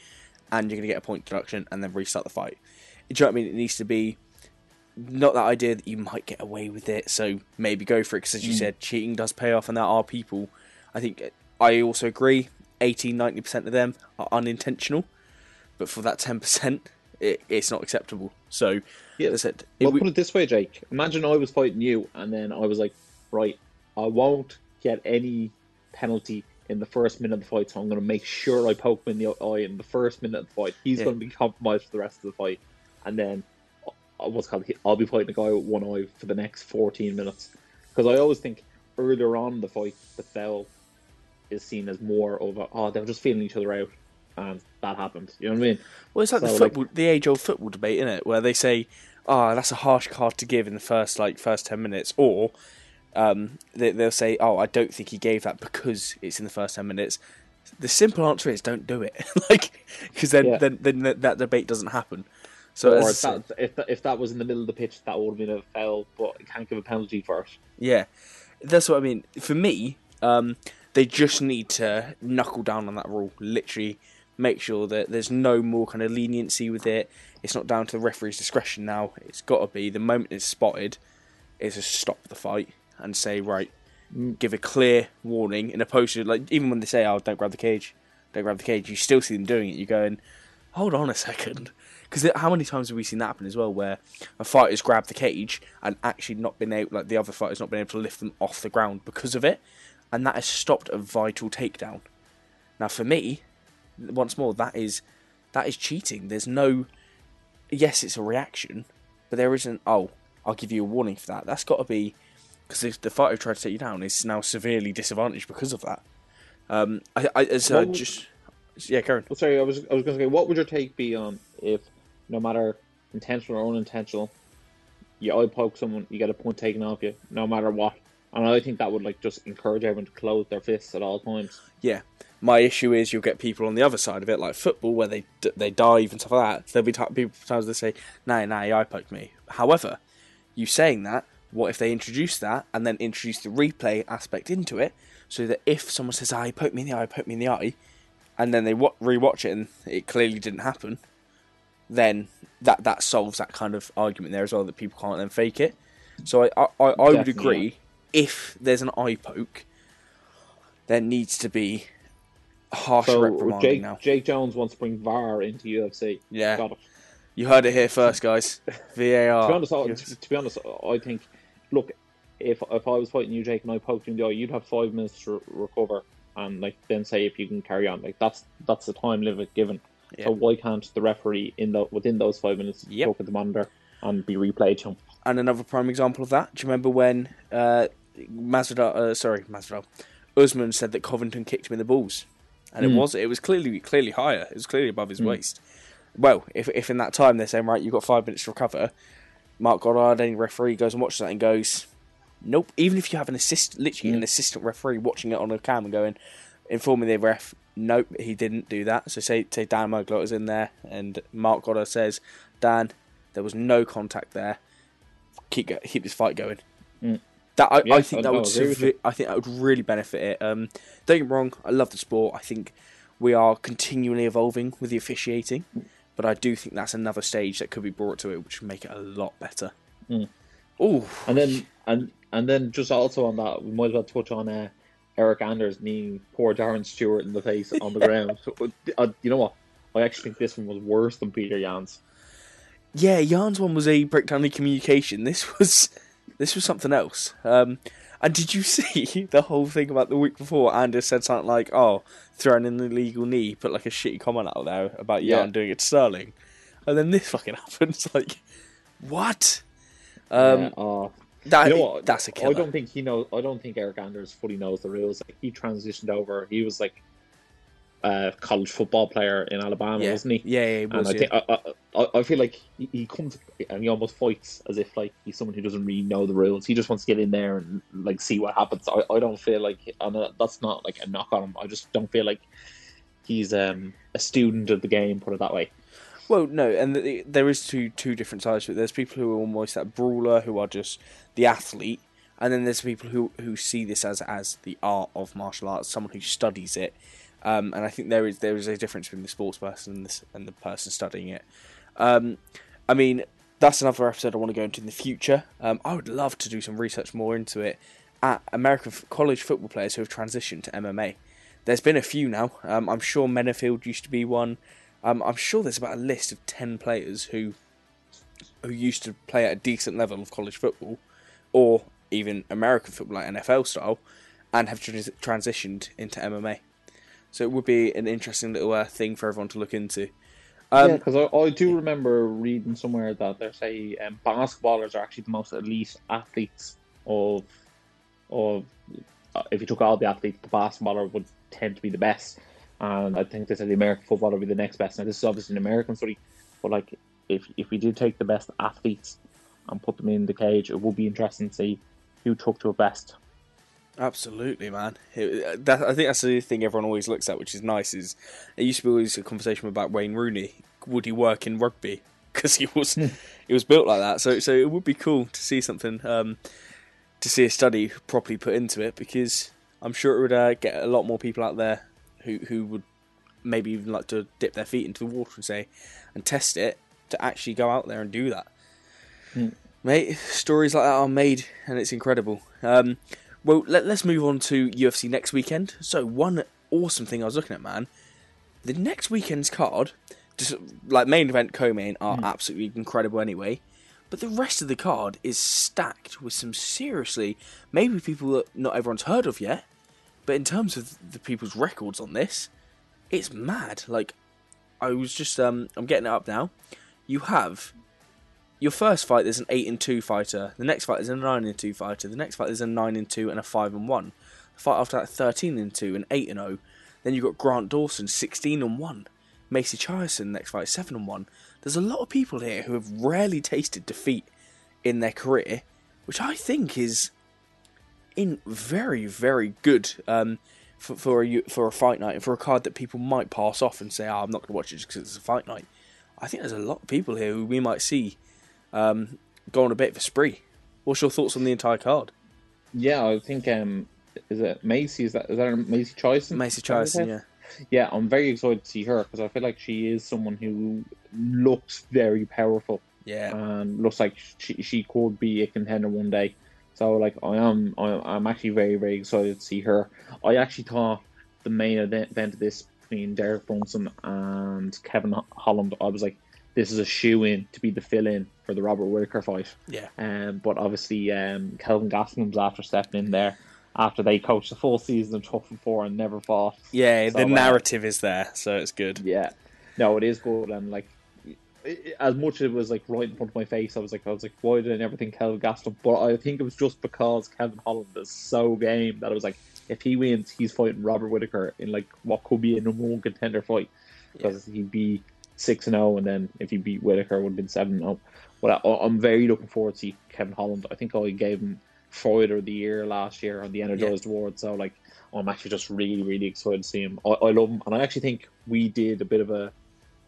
and you're going to get a point deduction, and then restart the fight. Do you know what I mean? It needs to be not that idea that you might get away with it, so maybe go for it. Because as you mm. said, cheating does pay off, and there are people. I think I also agree. 80 90 percent of them are unintentional, but for that ten percent, it, it's not acceptable. So, Yeah. said, it Well, w- put it this way, Jake. Imagine I was fighting you, and then I was like, right, I won't get any penalty in the first minute of the fight, so I'm going to make sure I poke him in the eye in the first minute of the fight. He's Yeah. going to be compromised for the rest of the fight, and then uh, what's called I'll be fighting a guy with one eye for the next 14 minutes. Because I always think earlier on in the fight, the foul is seen as more of a oh they're just feeling each other out, and that happened. You know what I mean? Well, it's like the So, like- the age-old football debate, isn't it? Where they say, "Oh, that's a harsh card to give in the first like first ten minutes," or um, they, they'll say, "Oh, I don't think he gave that because it's in the first ten minutes." The simple answer is, don't do it, like because then, Yeah. then then that, that debate doesn't happen. So or if that, if that if that was in the middle of the pitch, that would have been a foul, but you can't give a penalty for it. Yeah, that's what I mean. For me, um, they just need to knuckle down on that rule. Literally, make sure that there's no more kind of leniency with it. It's not down to the referee's discretion now. It's got to be the moment it's spotted, is to stop the fight and say right, mm. give a clear warning. In opposed to like even when they say, "Oh, don't grab the cage," don't grab the cage, you still see them doing it. You're going, hold on a second. Because how many times have we seen that happen as well, where a fighter's grabbed the cage and actually not been able, like the other fighter's not been able to lift them off the ground because of it, and that has stopped a vital takedown. Now, for me, once more, that is that is cheating. There's no, yes, it's a reaction, but there isn't. Oh, I'll give you a warning for that. That's got to be because the fighter tried to take you down is now severely disadvantaged because of that. Um, I, I so What- just yeah, Karen. Well, sorry, I was I was going to say, what would your take be on if, no matter intentional or unintentional, you eye poke someone, you get a point taken off you, no matter what, and I think that would like just encourage everyone to close their fists at all times. Yeah, my issue is you'll get people on the other side of it, like football, where they they dive and stuff like that. There'll be t- people times they say, "No, no, you eye poked me." However, you saying that, what if they introduce that and then introduce the replay aspect into it, so that if someone says, "I poked me in the eye, I poked me in the eye," and then they wa- rewatch it and it clearly didn't happen, then that that solves that kind of argument there as well that people can't then fake it. So I I, I, I would agree if there's an eye poke, there needs to be a harsh So reprimanding Jake now. Jake Jones wants to bring VAR into UFC. Yeah. Got. You heard it here first, guys. VAR. to be honest, I, to be honest, I think, look, if if I was fighting you, Jake, and I poked you in the eye, you'd have five minutes to re- recover, and like then say if you can carry on. Like that's that's the time limit given. Yeah. So why can't the referee in the within those five minutes Yep. look at the monitor and be replayed to him? and another prime example of that. Do you remember when uh, Masvidal, uh, sorry, Masvidal, Usman said that Covington kicked him in the balls, and it Mm. was it was clearly clearly higher. It was clearly above his waist. Well, if if in that time they're saying right, you've got five minutes to recover, Marc Goddard, any referee goes and watches that and goes, nope. Even if you have an assist, literally an assistant referee watching it on a cam and going, informing the ref, nope, he didn't do that. So say say Dan Mugler is in there and Marc Goddard says, Dan, there was no contact there. Keep keep this fight going. Mm. That I, Yeah, I think I- that would I think that would really benefit it. Um, don't get me wrong, I love the sport. I think we are continually evolving with the officiating, but I do think that's another stage that could be brought to it, which would make it a lot better. Mm. Oh, And then and and then just also on that, we might as well touch on uh, Eryk Anders kneeing poor Darren Stewart in the face on the ground. So, uh, you know what? I actually think this one was worse than Petr Yan's. yeah, Yan's one was a breakdown in communication. This was this was something else. Um, and did you see the whole thing about the week before? Anders said something like, "Oh, throwing an illegal knee," put like a shitty comment out there about Yan Yeah. doing it to Sterling, and then this fucking happens. Like, what? Um, Yeah, uh, that you know what? that's a killer. I don't think he knows. I don't think Eryk Anders fully knows the rules. Like, he transitioned over. He was like a college football player in Alabama, yeah. wasn't he? Yeah, yeah, he And was. I yeah. think I, I, I feel like he, comes and he almost fights as if like he's someone who doesn't really know the rules. He just wants to get in there and like see what happens. I, I don't feel like and uh, that's not like a knock on him. I just don't feel like he's um, a student of the game. Put it that way. Well, no, and th there is two two different sides to it. There's people who are almost that brawler, who are just the athlete, and then there's people who who see this as as the art of martial arts, someone who studies it. Um, and I think there is there is a difference between the sports person and, this, and the person studying it. Um, I mean, that's another episode I want to go into in the future. Um, I would love to do some research more into it at American f- college football players who have transitioned to MMA. There's been a few now. Um, I'm sure Menifield used to be one. Um, I'm sure there's about a list of ten players who who used to play at a decent level of college football, or even American football, like NFL style, and have trans- transitioned into MMA. So it would be an interesting little uh, thing for everyone to look into. Um, yeah, because I, I do remember reading somewhere that they say um, basketballers are actually the most elite athletes of of. Uh, if you took all the athletes, the basketballer would tend to be the best, and I think they said the American footballer would be the next best. Now this is obviously an American study, but like if if we did take the best athletes and put them in the cage, it would be interesting to see who took to it best. Absolutely, man. It, that, I think that's the thing everyone always looks at, which is nice. Is it used to be always a conversation about Wayne Rooney. Would he work in rugby? Because he was he was built like that. So so it would be cool to see something. Um, to see a study properly put into it because I'm sure it would uh, get a lot more people out there who who would maybe even like to dip their feet into the water and say and test it to actually go out there and do that. Mm. Mate, stories like that are made and it's incredible. Um, well, let, us move on to UFC next weekend. So, one awesome thing I was looking at, man, the next weekend's card, just like main event, co-main, are mm. absolutely incredible anyway. But the rest of the card is stacked with some seriously, maybe people that not everyone's heard of yet. But in terms of the people's records on this, it's mad. Like, I was just, um, I'm getting it up now. You have your first fight. There's an eight and two fighter. The next fight is a nine and two fighter. The next fight is a nine and two and a five and one. The fight after that, thirteen and two and eight and. Oh. Then you've got Grant Dawson, sixteen and one. Macy Chiasson, next fight, seven and one. There's a lot of people here who have rarely tasted defeat in their career, which I think is in very, very good um, for for a for a fight night and for a card that people might pass off and say, "Oh, I'm not going to watch it just because it's a fight night." I think there's a lot of people here who we might see um, go on a bit of a spree. What's your thoughts on the entire card? Yeah, I think um, is it Macy? Is that is that Macy Chiasson? Macy Chiasson, yeah. Yeah, I'm very excited to see her because I feel like she is someone who looks very powerful. Yeah, and looks like she she could be a contender one day. So like I am I'm actually very very excited to see her. I actually thought the main event of this between Derek Brunson and Kevin Holland, I was like, this is a shoe in to be the fill in for the Robert Whitaker fight. Yeah. Um, but obviously, um, Kelvin Gastelum's after stepping in there after they coached the full season of tough and four and never fought. Yeah, so, the uh, narrative uh, is there, so it's good. Yeah, no, it is good, and like as much as it was like right in front of my face, I was like, I was like, why did I never think Kelvin Gastelum? But I think it was just because Kevin Holland is so game that I was like, if he wins, he's fighting Robert Whitaker in like what could be a number one contender fight because yeah. he'd be six and zero, oh, and then if he beat Whitaker, it would have been seven and zero. Oh. But I, am very looking forward to see Kevin Holland. I think I gave him Fighter of the Year last year on the Energized yeah. Award, so like I'm actually just really really excited to see him. I, I love him, and I actually think we did a bit of a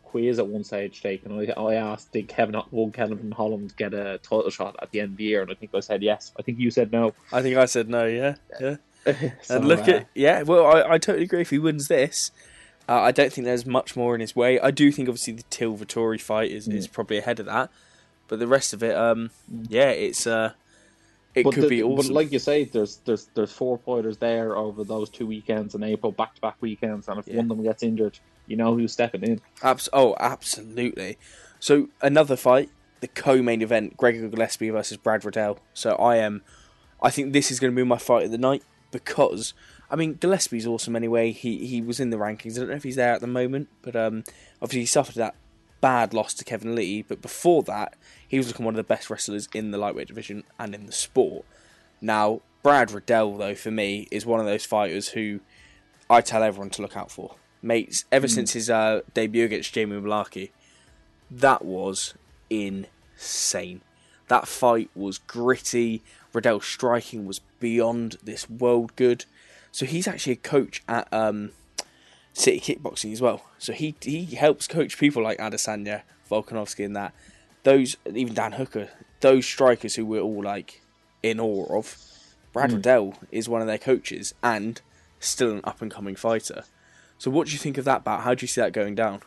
quiz at one stage, Jake, and I, I asked, did Kevin will Kevin Holland get a title shot at the end of the year? And I think I said yes. I think you said no. I think I said no. Yeah, yeah. so, and look uh, at yeah. Well, I, I totally agree. If he wins this, uh, I don't think there's much more in his way. I do think obviously the Till Vettori fight is, mm. is probably ahead of that, but the rest of it, um, yeah, it's uh, it but could the, be awesome. But like you say, there's there's there's four fighters there over those two weekends in April, back to back weekends, and if yeah. one of them gets injured, you know who's stepping in. Abs- oh, absolutely. So another fight, the co-main event, Gregor Gillespie versus Brad Riddell. So I am, I think this is going to be my fight of the night because I mean, Gillespie's awesome anyway. He he was in the rankings. I don't know if he's there at the moment, but um, obviously he suffered that bad loss to Kevin Lee. But before that, he was looking one of the best wrestlers in the lightweight division and in the sport. Now, Brad Riddell, though, for me, is one of those fighters who I tell everyone to look out for. Mates, ever mm. since his uh, debut against Jamie Mullarkey, that was insane. That fight was gritty. Riddell's striking was beyond this world good. So he's actually a coach at um, City Kickboxing as well. So he he helps coach people like Adesanya, Volkanovski, and that. Those even Dan Hooker, those strikers who we're all like in awe of. Brad mm. Riddell is one of their coaches and still an up and coming fighter. So what do you think of that bout? How do you see that going down?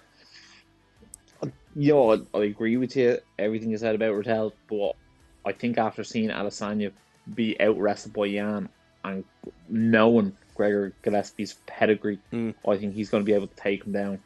Know, I, I agree with you. Everything you said about Riddell, but I think after seeing Adesanya be out wrestled by Yan and knowing Gregor Gillespie's pedigree, mm. I think he's going to be able to take him down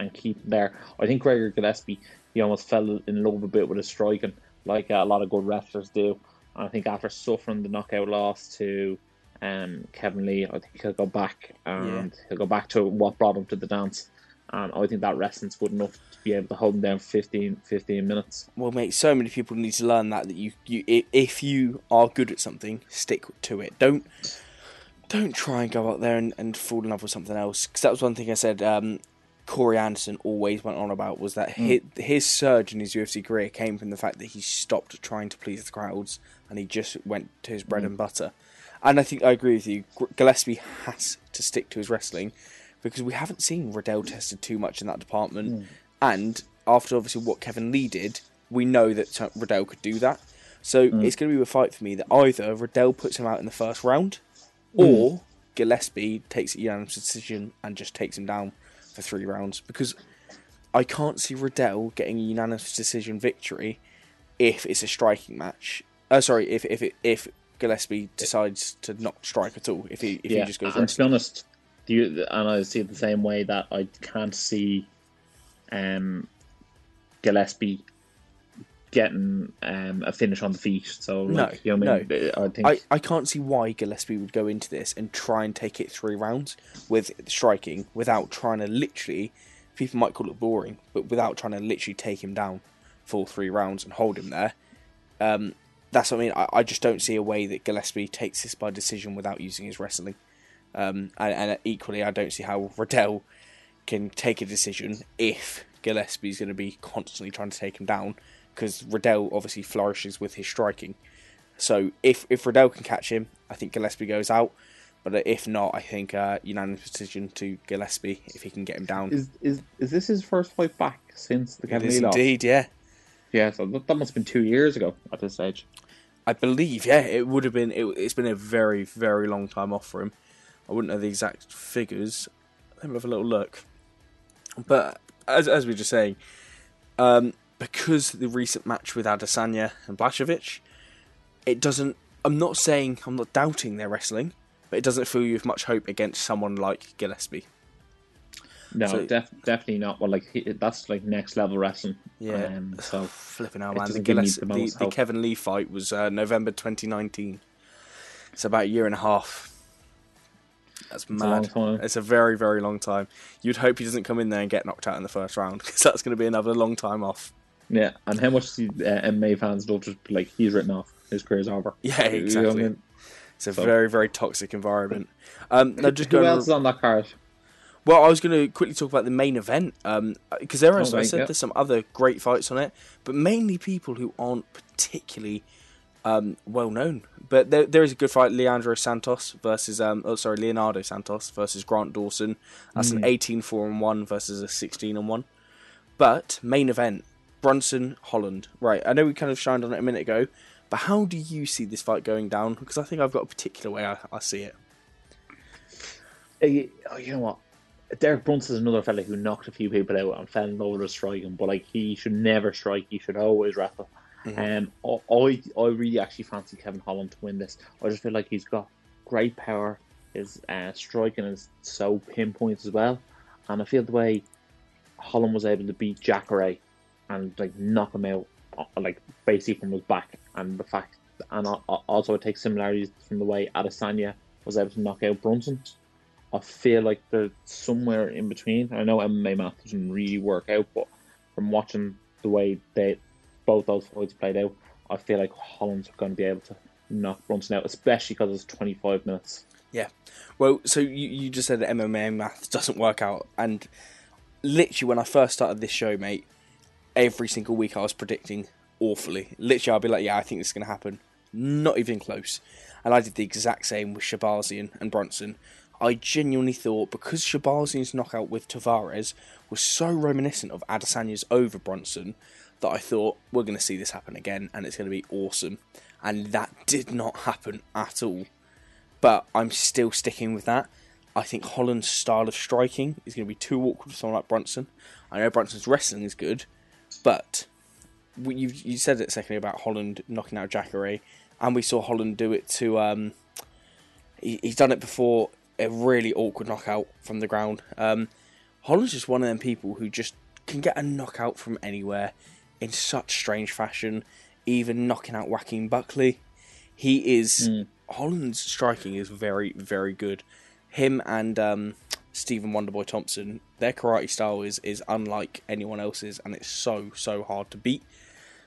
and keep him there. I think Gregor Gillespie, he almost fell in love a bit with his striking, like a lot of good wrestlers do. And I think after suffering the knockout loss to um, Kevin Lee, I think he'll go back and yeah. he'll go back to what brought him to the dance. And I think that wrestling's good enough to be able to hold them down for 15, 15 minutes. Well, mate, so many people need to learn that that you, you if you are good at something, stick to it. Don't don't try and go out there and, and fall in love with something else. Because that was one thing I said. Um, Corey Anderson always went on about was that mm. his, his surge in his UFC career came from the fact that he stopped trying to please the crowds and he just went to his bread mm. and butter. And I think I agree with you. Gillespie has to stick to his wrestling because we haven't seen Riddell tested too much in that department. Mm. And after obviously what Kevin Lee did, we know that Riddell could do that. So it's going to be a fight for me that either Riddell puts him out in the first round, or Gillespie takes a unanimous decision and just takes him down for three rounds. Because I can't see Riddell getting a unanimous decision victory if it's a striking match. Uh, sorry, if if if Gillespie decides to not strike at all, if he if he just goes and to be honest, do you, and I see it the same way that I can't see um, Gillespie getting um, a finish on the feet. So, No, like, you know I mean? I think I, I can't see why Gillespie would go into this and try and take it three rounds with striking without trying to literally. People might call it boring, but without trying to literally take him down for three rounds and hold him there. Um, that's what I mean. I, I just don't see a way that Gillespie takes this by decision without using his wrestling. Um, and, and equally, I don't see how Riddell can take a decision if Gillespie's going to be constantly trying to take him down because Riddell obviously flourishes with his striking. So if if Riddell can catch him, I think Gillespie goes out. But if not, I think uh, unanimous decision to Gillespie if he can get him down. is is is this his first fight back since the Kevin Lee loss? indeed, yeah. Yeah, so that, that must have been two years ago at this stage. I believe, yeah, it would have been. It, it's been a very, very long time off for him. I wouldn't know the exact figures. Let me have a little look. But as as we were just saying, um, because the recent match with Adesanya and Blachowicz, it doesn't. I'm not saying I'm not doubting their wrestling, but it doesn't fill you with much hope against someone like Gillespie. No, So- def, definitely not. Well, like he, that's like next level wrestling. Yeah. Um, so Flipping out, man. The, doesn't give me Gilles- the the, the. Kevin Lee fight was uh, November 2019. It's about a year and a half. That's a mad. long time. It's a very, very long time. You'd hope he doesn't come in there and get knocked out in the first round because that's going to be another long time off. yeah, and how much the uh, MMA fans don't just like he's written off. His career's over. Yeah, You know I exactly. mean? It's a So- very, very toxic environment. Um, now just Who else is on that card? Well, I was going to quickly talk about the main event because there, as Oh, I said, yeah. there's some other great fights on it, but mainly people who aren't particularly um, well known. But there, there is a good fight: Leandro Santos versus, um, oh sorry, Leonardo Santos versus Grant Dawson. That's Hmm. an 18 4 and one versus a 16 and one. But main event: Brunson Holland. Right, I know we kind of shined on it a minute ago, but how do you see this fight going down? Because I think I've got a particular way I, I see it. Uh, Oh, you know what? Derek Brunson's another fella who knocked a few people out and fell in love with his striking, but like he should never strike. He should always wrestle. Um, I I I really actually fancy Kevin Holland to win this. I just feel like he's got great power. His uh, striking is so pinpoint as well, and I feel the way Holland was able to beat Jacare and like knock him out, uh, like basically from his back, and the fact, and al- al- also it takes similarities from the way Adesanya was able to knock out Brunson. I feel like they're somewhere in between. I know MMA math doesn't really work out, but from watching the way they both those fights played out, I feel like Holland's going to be able to knock Brunson out, especially because it's 25 minutes. Yeah. Well, so you, you just said that MMA maths doesn't work out, and literally when I first started this show, mate, every single week I was predicting awfully. Literally, I'd be like, "Yeah, I think this is going to happen." Not even close. And I did the exact same with Shahbazyan and Brunson. I genuinely thought because Shahbazyan's knockout with Tavares was so reminiscent of Adesanya's over Brunson that I thought we're going to see this happen again, and it's going to be awesome. And that did not happen at all but I'm still sticking with that. I think Holland's style of striking is going to be too awkward for someone like Brunson. I know Brunson's wrestling is good, but you you said it secondly about Holland knocking out Jacare, and we saw Holland do it to. Um, he, he's done it before, a really awkward knockout from the ground. Um, Holland's just one of them people who just can get a knockout from anywhere in such strange fashion, even knocking out Joaquin Buckley. He is Holland's striking is very very good. Him and um, Stephen Wonderboy Thompson, their karate style is is unlike anyone else's, and it's so so hard to beat.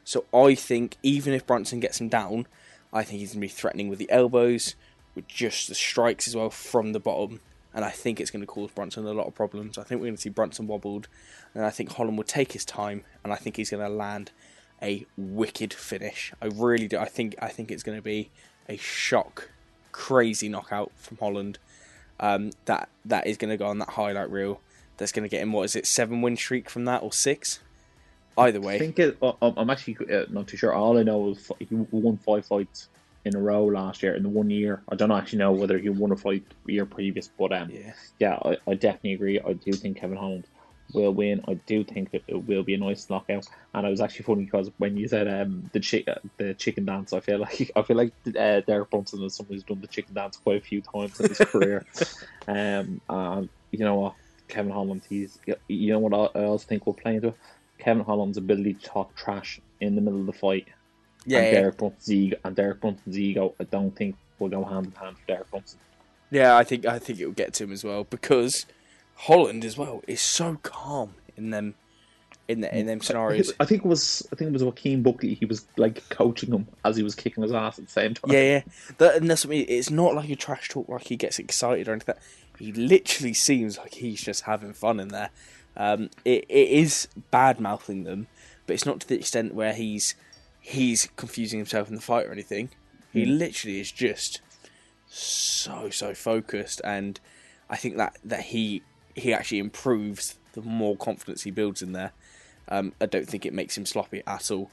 So I think even if Brunson gets him down, I think he's going to be threatening with the elbows, with just the strikes as well from the bottom, and I think it's going to cause Brunson a lot of problems. I think we're going to see Brunson wobbled, and I think Holland will take his time, and I think he's going to land a wicked finish. I really do. I think I think it's going to be a shock, crazy knockout from Holland. Um, that that is going to go on that highlight reel. That's going to get him what is it seven win streak from that or six? Either way, I think it, I'm actually uh, not too sure. All I know is he won five fights in a row last year in the one year. I don't actually know whether he won a fight the year previous, but um, yeah, yeah, I, I definitely agree. I do think Kevin Holland will win. I do think it, it will be a nice knockout. And it was actually funny because when you said um the chick the chicken dance, I feel like I feel like uh, Derek Brunson is someone who's done the chicken dance quite a few times in his career. Um, and you know what, Kevin Holland, he's you know what I I also think will play into it. Kevin Holland's ability to talk trash in the middle of the fight, yeah, and yeah. Derek Brunson's ego, and Derek Brunson's ego, I don't think will go hand in hand for Derek Brunson. Yeah, I think I think it will get to him as well because Holland as well is so calm in them in the, in them scenarios. I think it was I think it was Joaquin Buckley. He was like coaching him as he was kicking his ass at the same time. Yeah, yeah. That, and that's what I mean. It's not like a trash talk, like he gets excited or anything. like that. He literally seems like he's just having fun in there. Um, it, it is bad mouthing them, but it's not to the extent where he's he's confusing himself in the fight or anything. He literally is just so so focused, and I think that that he he actually improves the more confidence he builds in there. Um, I don't think it makes him sloppy at all.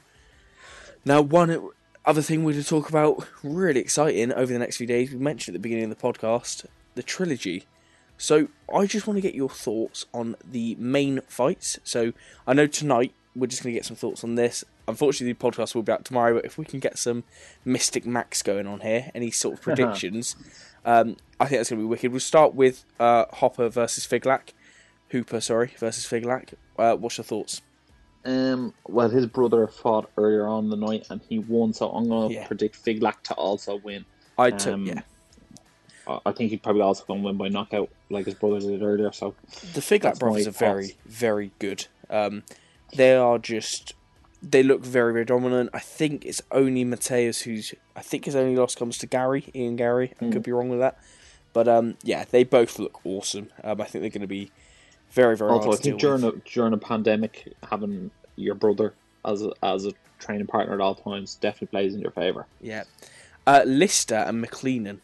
Now, one other thing we're to talk about, really exciting over the next few days, we mentioned at the beginning of the podcast, the trilogy. So, I just want to get your thoughts on the main fights. So, I know tonight we're just going to get some thoughts on this. Unfortunately, the podcast will be out tomorrow, but if we can get some Mystic Max going on here, any sort of predictions, um, I think that's going to be wicked. We'll start with uh, Hopper versus Figlak. Hooper, sorry, versus Figlak. Uh, what's your thoughts? Um. Well, his brother fought earlier on the night and he won, so I'm gonna Yeah. predict Figlak to also win. I took, Um, yeah. I I think he'd probably also gonna win by knockout, like his brothers did earlier. So The Figlak brothers my are very, very good. Um, they are just, they look very, very dominant. I think it's only Mateus who's, I think his only loss comes to Garry, Ian Garry. I could be wrong with that. But um, yeah, they both look awesome. Um, I think they're going to be very, very also, I think during with. a during a pandemic, having your brother as a, as a training partner at all times definitely plays in your favor. Yeah. Uh, Lister and McLeanan.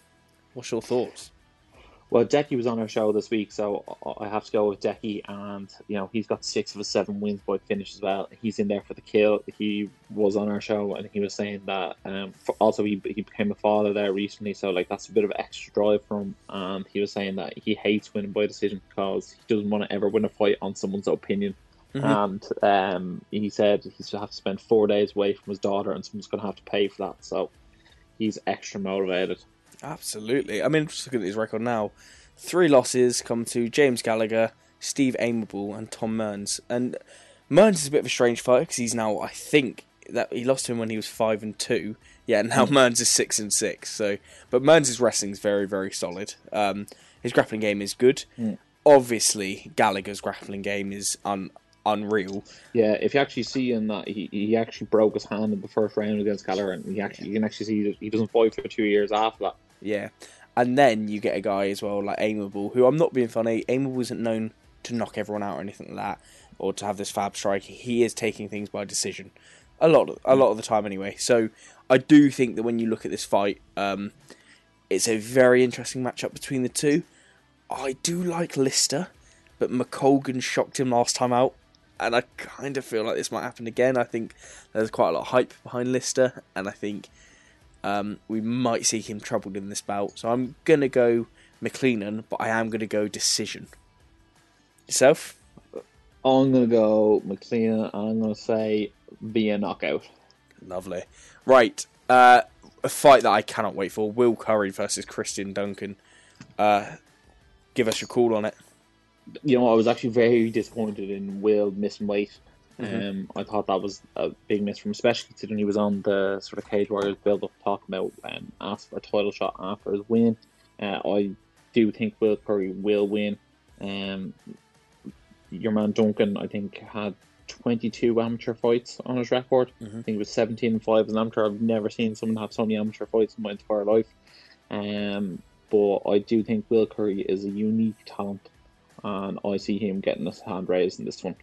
What's your thoughts? Well, Decky was on our show this week, so I have to go with Decky, and you know he's got six of his seven wins by finish as well. He's in there for the kill. He was on our show, and he was saying that. Um, for, also, he he became a father there recently, so like that's a bit of extra drive for him. And he was saying that he hates winning by decision because he doesn't want to ever win a fight on someone's opinion. And um, he said he's to have to spend four days away from his daughter, and someone's going to have to pay for that. So he's extra motivated. Absolutely. I mean, just looking at his record now, three losses come to James Gallagher, Steve Aimable, and Tom Mearns. And Mearns is a bit of a strange fighter because he's now, I think, that he lost him when he was five and two. Yeah, and now hmm. Mearns is six and six. So, but Mearns' wrestling is very, very solid. Um, his grappling game is good. Hmm. Obviously, Gallagher's grappling game is un- unreal. Yeah, if you actually see in that uh, he, he actually broke his hand in the first round against Gallagher, and he actually you can actually see he doesn't fight for two years after that. Yeah. And then you get a guy as well like Aimable, who I'm not being funny. Aimable isn't known to knock everyone out or anything like that, or to have this fab strike. He is taking things by decision, a lot, a lot of the time anyway. So I do think that when you look at this fight, um, it's a very interesting matchup between the two. I do like Lister, but McColgan shocked him last time out, and I kind of feel like this might happen again. I think there's quite a lot of hype behind Lister, and I think um, we might see him troubled in this bout. So I'm gonna go McLeanan, but I am gonna go decision. Yourself? I'm gonna go McLean, and I'm gonna say be a knockout. Lovely. Right. Uh, a fight that I cannot wait for: Will Curry versus Christian Duncan. Uh, give us your call on it. You know, I was actually very disappointed in Will missing weight. Um, I thought that was a big miss from, especially considering he was on the sort of Cage Warriors build up talking about um, asked for a title shot after his win. Uh, I do think Will Curry will win. Um, your man Duncan, I think, had 22 amateur fights on his record. I think it was 17 and 5 as an amateur. I've never seen someone have so many amateur fights in my entire life. Um, but I do think Will Curry is a unique talent, and I see him getting his hand raised in this one.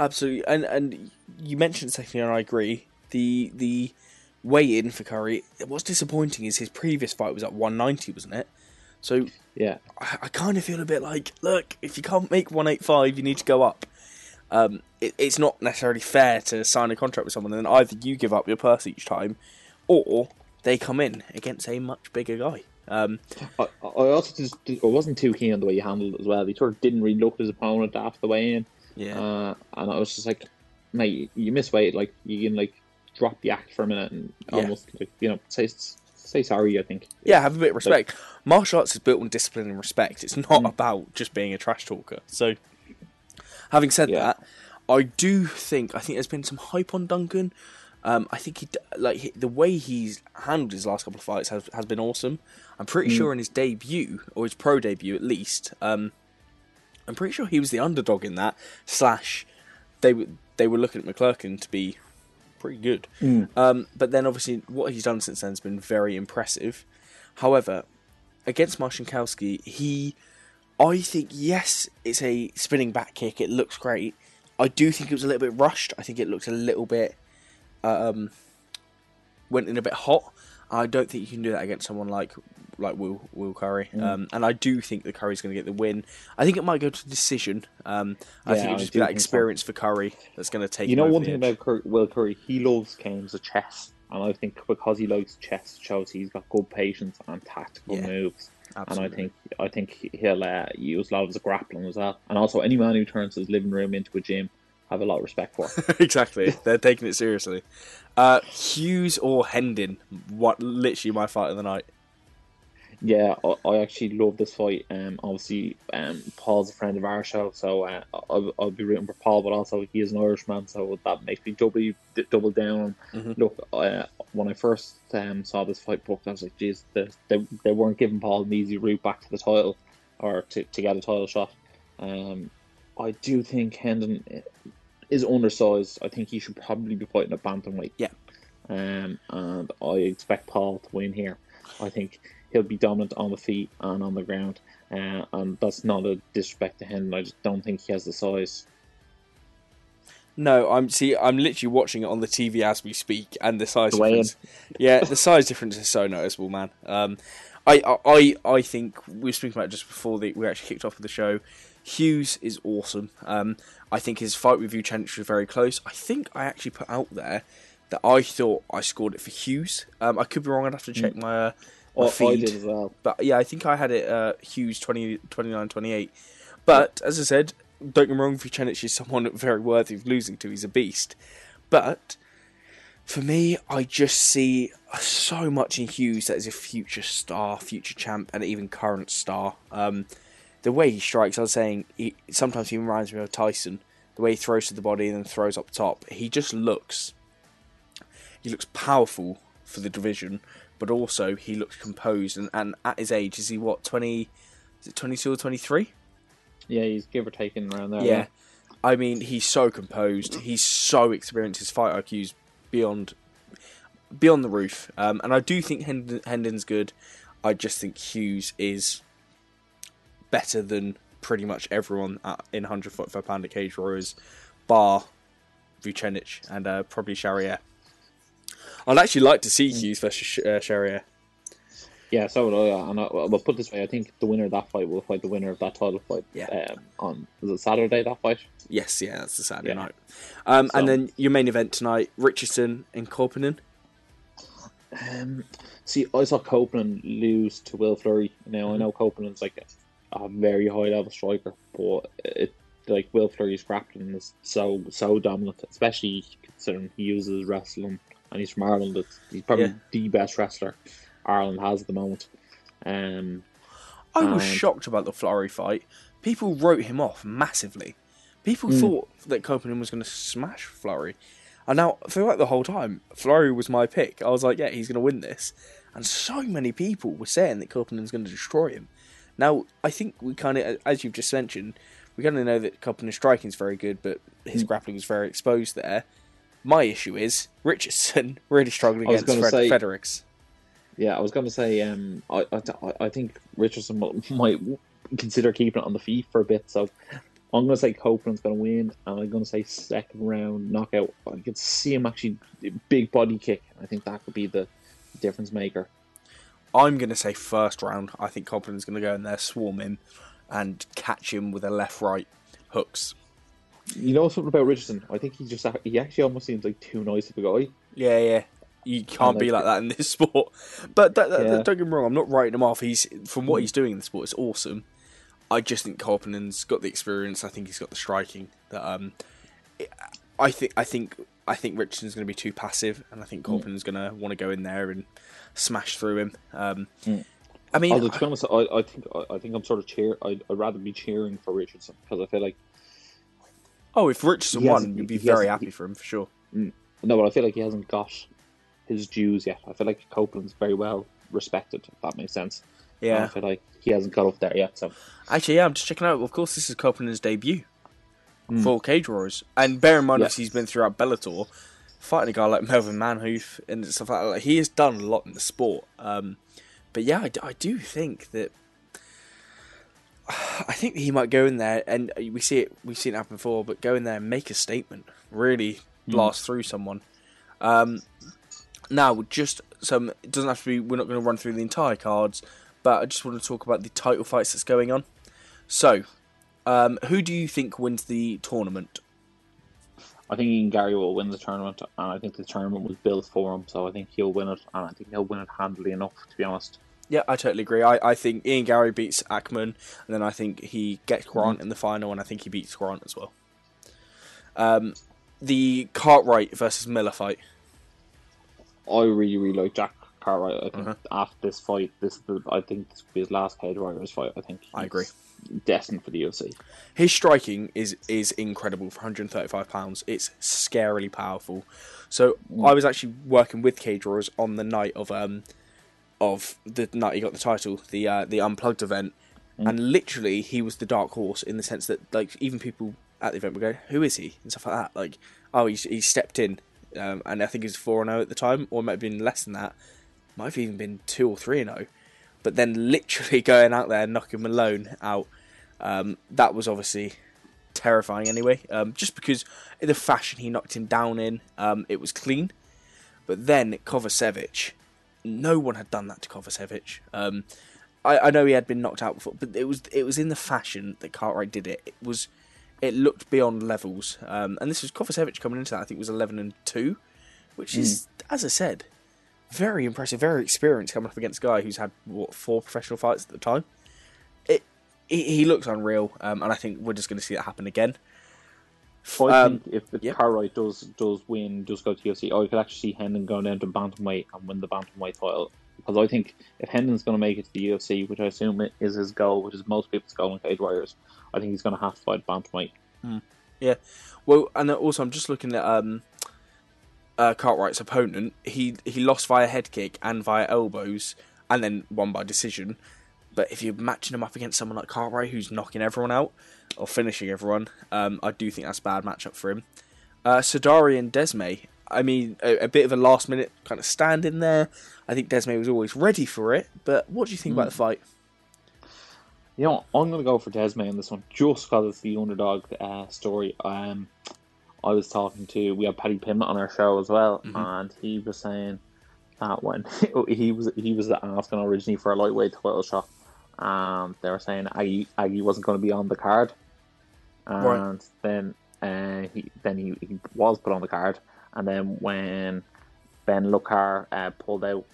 Absolutely, and and you mentioned secondly, and I agree. The the weigh in for Curry. What's disappointing is his previous fight was at 190, wasn't it? So Yeah, I, I kind of feel a bit like, look, if you can't make 185, you need to go up. um, it, it's not necessarily fair to sign a contract with someone and then either you give up your purse each time, or they come in against a much bigger guy. Um, I, I also just I wasn't too keen on the way he handled it as well. He sort of didn't really look at his opponent after the way in, yeah, uh, and I was just like, mate, you miss weight. Like you can like drop the act for a minute and Yeah. almost like, you know say say sorry. I think. yeah, have a bit of respect. Martial arts is built on discipline and respect. It's not Mm. about just being a trash talker. So, having said Yeah. that, I do think I think there's been some hype on Duncan. Um, I think he like he, the way he's handled his last couple of fights has has been awesome. I'm pretty Mm. sure in his debut or his pro debut at least, um, I'm pretty sure he was the underdog in that. Slash, they were they were looking at McClurkin to be pretty good. Um, but then obviously what he's done since then has been very impressive. However, against Marshankowski, he, I think yes, it's a spinning back kick. It looks great. I do think it was a little bit rushed. I think it looked a little bit, um, went in a bit hot. I don't think you can do that against someone like like Will Will Curry. Um, and I do think that Curry's going to get the win. I think it might go to decision. Um, I Yeah, think it'll just be that so. experience for Curry that's going to take. You know one the thing edge. about Cur- Will Curry, he loves games of chess, and I think because he likes chess, shows he's got good patience and tactical Yeah, moves. absolutely. And I think I think he'll uh, use a lot of his grappling as well. And also, any man who turns his living room into a gym, have a lot of respect for. exactly. They're taking it seriously. Uh, Hughes or Hendon? What? Literally my fight of the night. Yeah, I, I actually love this fight. Um, obviously, um, Paul's a friend of our show, so uh, I'll, I'll be rooting for Paul. But also, he is an Irishman, so that makes me doubly double down. Mhm. Look, uh, when I first um, saw this fight booked, I was like, "Geez, they, they, they weren't giving Paul an easy route back to the title or to, to get a title shot." Um, I do think Hendon is undersized. I think he should probably be fighting at bantamweight. Yeah. Um, and I expect Paul to win here. I think he'll be dominant on the feet and on the ground. Uh, and that's not a disrespect to him. I just don't think he has the size. No, I'm see. I'm literally watching it on the TV as we speak, and the size difference. Yeah, the size difference is so noticeable, man. Um, I, I, I think we were speaking about it just before the, we actually kicked off the show. Hughes is awesome. Um, I think his fight with Vucenic was very close. I think I actually put out there that I thought I scored it for Hughes. Um, I could be wrong. I'd have to check my, uh, my I, I feed. did as well. But yeah, I think I had it uh, Hughes 20, 29 28. But as I said, don't get me wrong, Vucenic is someone very worthy of losing to. He's a beast. But for me, I just see so much in Hughes that is a future star, future champ, and even current star. Um, the way he strikes, I was saying, he, sometimes he reminds me of Tyson. The way he throws to the body and then throws up top. He just looks. He looks powerful for the division, but also he looks composed. And, and at his age, is he what, 20. Is it 22 or 23? Yeah, he's give or taking around there. Yeah. I mean, he's so composed. He's so experienced. His fight IQ's beyond beyond the roof. Um, and I do think Hendon, Hendon's good. I just think Hughes is better than pretty much everyone at, in 145 pound at Cage Warriors, bar Vucenic and uh, probably Charrière. I'd actually like to see Hughes versus uh, Charrière. Yeah, so would I. And I, well, put this way, I think the winner of that fight will fight the winner of that title fight. Yeah. Um, on was it Saturday that fight? Yes, yeah, that's the Saturday Yeah. night. Um, and then your main event tonight, Richardson and Korpinen. Um, see, I saw Copeland lose to Will Fleury. Now I know Copeland's like a, very high level striker, but it like Will Fleury's grappling is so so dominant, especially considering he uses wrestling and he's from Ireland. It's, he's probably Yeah. the best wrestler Ireland has at the moment. Um, I was And- shocked about the Fleury fight. People wrote him off massively. People Mm. thought that Copenhagen was going to smash Fleury. And now, throughout the whole time, Fleury was my pick. I was like, yeah, he's going to win this. And so many people were saying that Copenhagen's going to destroy him. Now, I think we kind of, as you've just mentioned, we kind of know that Copenhagen's striking is very good, but his Mm. grappling was very exposed there. My issue is Richardson really struggling against Fred- say- Fredericks. yeah, I was going to say, um, I, I, I think Richardson might consider keeping it on the feet for a bit. So I'm going to say Copeland's going to win, and I'm going to say second round knockout. I could see him actually big body kick. I think that could be the difference maker. I'm going to say first round. I think Copeland's going to go in there, swarm him, and catch him with a left right hooks. You know something about Richardson? I think he just he actually almost seems like too nice of a guy. Yeah, yeah. You can't be like that in this sport. But that, that, yeah. don't get me wrong, I'm not writing him off. He's from what he's doing in the sport, it's awesome. I just think Kolpanen's got the experience. I think he's got the striking. That um, I think I think I think Richardson's going to be too passive, and I think Kolpanen's mm. going to want to go in there and smash through him. Um, mm. I mean, Although, to be honest, I, I think I, I, think I'm sort of cheer. I'd, I'd, rather be cheering for Richardson because I feel like. Oh, if Richardson won, you'd be very happy for him for sure. Mm. No, but I feel like he hasn't got his dues yet. I feel like Copeland's very well respected. If that makes sense. Yeah, and I feel like he hasn't got up there yet. So actually, yeah, I'm just checking out. Of course, this is Copeland's debut mm. for Cage Warriors, and bear in mind, yes. he's been throughout Bellator, fighting a guy like Melvin Manhoef and stuff like that. Like, he has done a lot in the sport. Um, but yeah, I, I do think that. I think he might go in there, and we see it. We've seen it happen before, but go in there and make a statement, really mm. blast mm. through someone. Um, now, just some. It doesn't have to be. We're not going to run through the entire cards, but I just want to talk about the title fights that's going on. So, um, who do you think wins the tournament? I think Ian Garry will win the tournament, and I think the tournament was built for him, so I think he'll win it, and I think he'll win it handily enough, to be honest. Yeah, I totally agree. I, I think Ian Garry beats Ackman, and then I think he gets Grant mm-hmm. in the final, and I think he beats Grant as well. Um, the Cartwright versus Miller fight. I really, really like Jack Cartwright. I think uh-huh. after this fight, this I think this will be his last Cage Warriors fight. I think I agree. Destined for the UFC. His striking is is incredible for 135 pounds. It's scarily powerful. So mm. I was actually working with Cage Warriors on the night of um of the night he got the title, the uh, the unplugged event, mm. and literally he was the dark horse in the sense that like even people at the event were going, "Who is he?" and stuff like that. Like, oh, he he stepped in, um, and I think he was four and zero oh at the time, or it might have been less than that. Might have even been two or three and zero. Oh. But then literally going out there and knocking Malone out, um, that was obviously terrifying anyway. Um, just because in the fashion he knocked him down in, um, it was clean. But then Kovacevic, no one had done that to Kovacevic. Um, I, I, know he had been knocked out before, but it was it was in the fashion that Cartwright did it. It was it looked beyond levels. Um, and this was Kovacevic coming into that. I think it was eleven and two, which is, mm. as I said, very impressive, very experienced coming up against a guy who's had what four professional fights at the time. It he, he looks unreal, um, and I think we're just going to see that happen again. I um, think if the yep. Cartwright does does win, does go to UFC, I could actually see Hendon going down to bantamweight and win the bantamweight title. Because I think if Hendon's going to make it to the UFC, which I assume is his goal, which is most people's goal in Cage Warriors, I think he's going to have to fight bantamweight. Mm. Yeah. Well, and also I'm just looking at um, uh, Cartwright's opponent. He he lost via head kick and via elbows, and then won by decision. But if you're matching him up against someone like Cartwright, who's knocking everyone out or finishing everyone, um, I do think that's a bad matchup for him. Uh, Sadari and Desme. I mean, a, a, bit of a last minute kind of stand in there. I think Desme was always ready for it. But what do you think mm. about the fight? You know, I'm going to go for Desme in this one just because it's the underdog uh, story. Um, I was talking to we had Paddy Pimblett on our show as well, mm-hmm. and he was saying that when he was he was asking originally for a lightweight title shot, and they were saying Aggie, Aggie wasn't going to be on the card, and right. then uh, he then he, he was put on the card, and then when Ben Lucar uh, pulled out,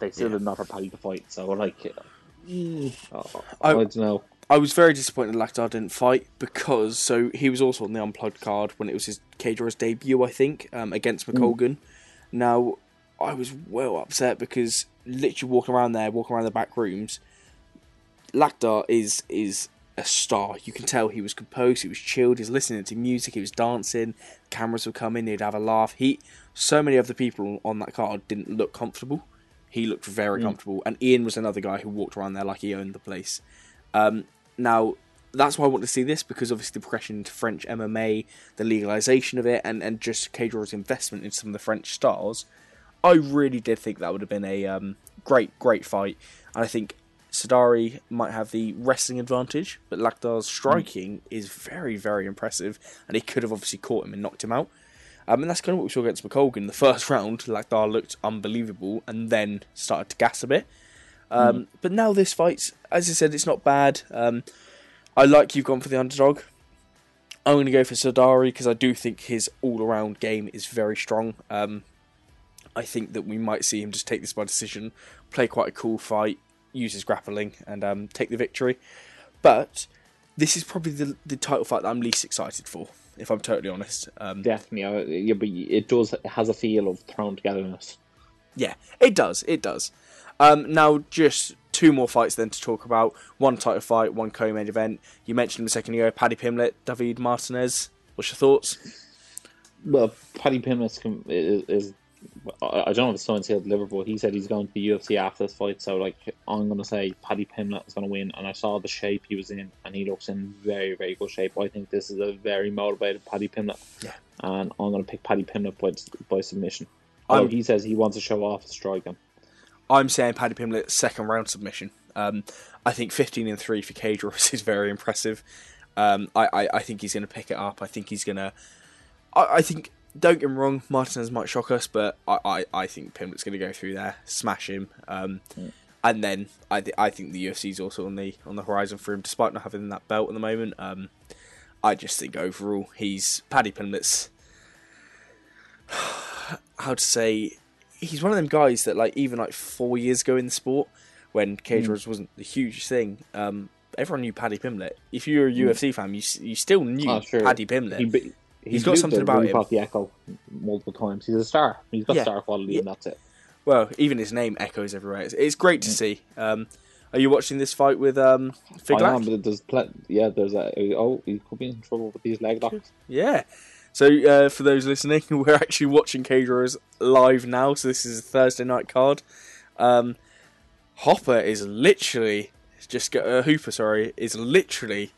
they still yeah. didn't offer Paddy to fight. So like Oh, I, I, don't know. I was very disappointed Lakdar didn't fight because so he was also on the unplugged card when it was his Warriors debut, I think, um, against McColgan. Mm. Now I was well upset because literally walking around there, walking around the back rooms, Lakdar is is a star. You can tell he was composed, he was chilled, he was listening to music, he was dancing. Cameras would come in, he'd have a laugh. He, so many of the people on that card didn't look comfortable. He looked very mm. comfortable, and Ian was another guy who walked around there like he owned the place. Um, now, that's why I want to see this because obviously the progression into French MMA, the legalization of it, and, and just Cage investment in some of the French stars. I really did think that would have been a um, great, great fight, and I think Sadari might have the wrestling advantage, but Lakdar's striking mm. is very, very impressive, and he could have obviously caught him and knocked him out. Um, and that's kind of what we saw against McColgan. The first round, Lakdar looked unbelievable and then started to gas a bit. Um, mm. But now this fight's, as I said, it's not bad. Um, I like you've gone for the underdog. I'm going to go for Sadari because I do think his all-around game is very strong. Um, I think that we might see him just take this by decision, play quite a cool fight, use his grappling, and um, take the victory. But this is probably the, the title fight that I'm least excited for, if I'm totally honest. Um, Definitely, yeah, but it does it has a feel of thrown togetherness. Yeah, it does. It does. Um, now, just two more fights then to talk about. One title fight, one co-main event. You mentioned him a second ago. Paddy Pimblett, David Martinez. What's your thoughts? Well, Paddy Pimblett is, is I don't know if it's someone said Liverpool. He said he's going to the UFC after this fight, so like I'm going to say Paddy Pimblett is going to win. And I saw the shape he was in, and he looks in very, very good shape. I think this is a very motivated Paddy Pimblett, Yeah. and I'm going to pick Paddy Pimblett by by submission. Oh, he says he wants to show off his striking. I'm saying Paddy Pimblett second round submission. Um, I think 15 and three for Cage Ross is very impressive. Um, I, I, I think he's going to pick it up. I think he's going to. I, I think don't get me wrong, Martinez might shock us, but I, I, I think Pimblett's going to go through there, smash him, um, and then I th- I think the UFC's also on the on the horizon for him, despite not having that belt at the moment. Um, I just think overall he's Paddy Pimblett's. How to say? He's one of them guys that like even like four years ago in the sport, when Cage Warriors wasn't the huge thing. Um, everyone knew Paddy Pimblett. If you were a UFC fan, you you still knew Oh, sure. Paddy Pimblett. He, be- He's got something about him. the echo multiple times. He's a star. He's got Yeah. star quality, and that's it. Well, even his name echoes everywhere. It's, it's great to see. Um, are you watching this fight with um, I am, but there's pl- yeah, there's a oh, he could be in trouble with these leg locks. Yeah. So uh, for those listening, we're actually watching Cage Warriors live now. So this is a Thursday night card. Um, Hopper is literally just go, uh, Hooper. Sorry, is literally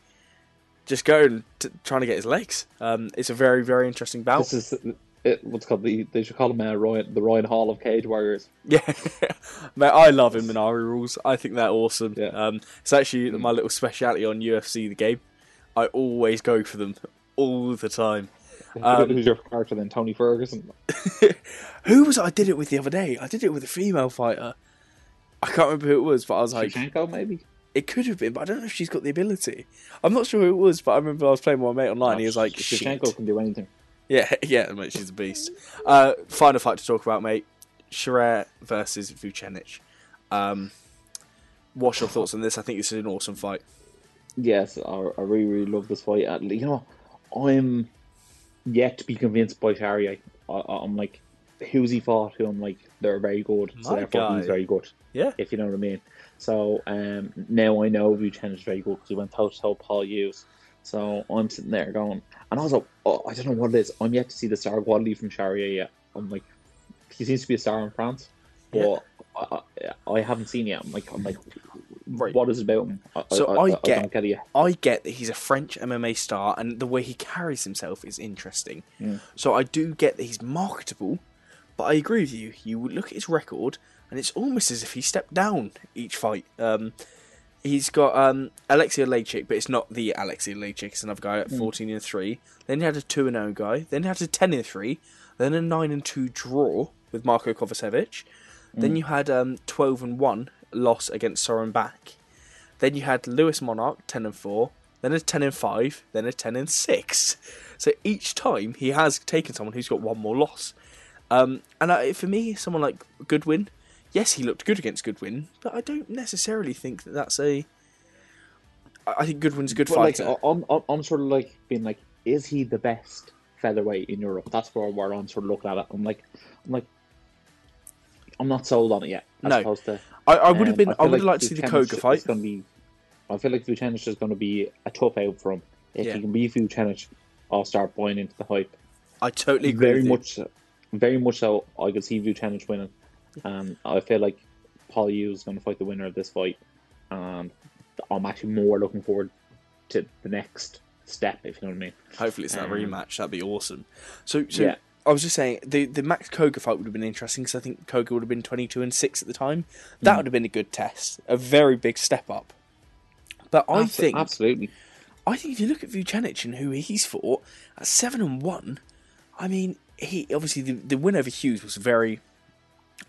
just going to, trying to get his legs. Um, it's a very very interesting bout. This is it, what's called the they should call him uh, Ryan, the Ryan Hall of Cage Warriors. Yeah, mate, I love Imanari rolls. I think they're awesome. Yeah. Um, it's actually my little speciality on UFC the game. I always go for them all the time. Um, Who's your character then? Tony Ferguson. Who was I did it with the other day? I did it with a female fighter. I can't remember who it was, but I was like, Shevchenko, maybe. it could have been, but I don't know if she's got the ability. I'm not sure who it was, but I remember I was playing with my mate online. and he was like, shit. Shevchenko can do anything. Yeah, yeah, mate, she's a beast. Uh, final fight to talk about, mate. Charrière versus Vucenic. Um, what's your thoughts on this? I think this is an awesome fight. Yes, I, I really, really love this fight. You know, I'm yet to be convinced by Charrière. I, I- I'm like, who's he fought? Who I'm like, they're very good. So therefore, guy. he's very good. Yeah. if you know what I mean. So um, now I know Vucenic is very good because he went toe to toe Paul Hughes. So I'm sitting there going, and also oh, I don't know what it is. I'm yet to see the star quality from Charrière yet. I'm like, he seems to be a star in France, but I, I, I haven't seen yet. I'm like, I'm like, Right. what is it about him? I, So I, I I, get- don't get. I get that he's a French MMA star, and the way he carries himself is interesting. Yeah. So I do get that he's marketable, but I agree with you. You look at his record, and it's almost as if he stepped down each fight. Um, he's got um, Alexei Lejcik, but it's not the Alexei Lejcik. It's another guy at fourteen and three. Then he had a two and zero guy. Then he had a ten and three. Then a nine and two draw with Marco Kovacevic. Then you had um, twelve and one loss against Soren Back. Then you had Lewis Monarch, 10 and 4, then a 10 and 5, then a 10 and 6. So each time he has taken someone who's got one more loss. Um, and I, for me, someone like Goodwin, yes, he looked good against Goodwin, but I don't necessarily think that that's a. I think Goodwin's a good But like, fighter. I'm, I'm, I'm sort of like being like, is he the best featherweight in Europe? That's where, where I'm sort of looking at it. I'm like, I'm like, I'm not sold on it yet. As No. opposed to, I, I would have um, been. I, feel would have liked to see the Coga fight. Going to be, I feel like Vucenic is going to be a tough out for him. If Yeah. he can beat Vucenic, I'll start buying into the hype. I totally agree. Very with you. much, so- very much so. I could see Vucenic winning, and I feel like Paul Hughes is going to fight the winner of this fight, and I'm actually more looking forward to the next step. If you know what I mean. Hopefully, it's that Um, rematch. That'd be awesome. So, so Yeah. I was just saying the the Max Coga fight would have been interesting because I think Coga would have been twenty two and six at the time. That Mm. would have been a good test, a very big step up. But I Abso- think absolutely. I think if you look at Vucenic and who he's fought at seven and one, I mean, he obviously the, the win over Hughes was very.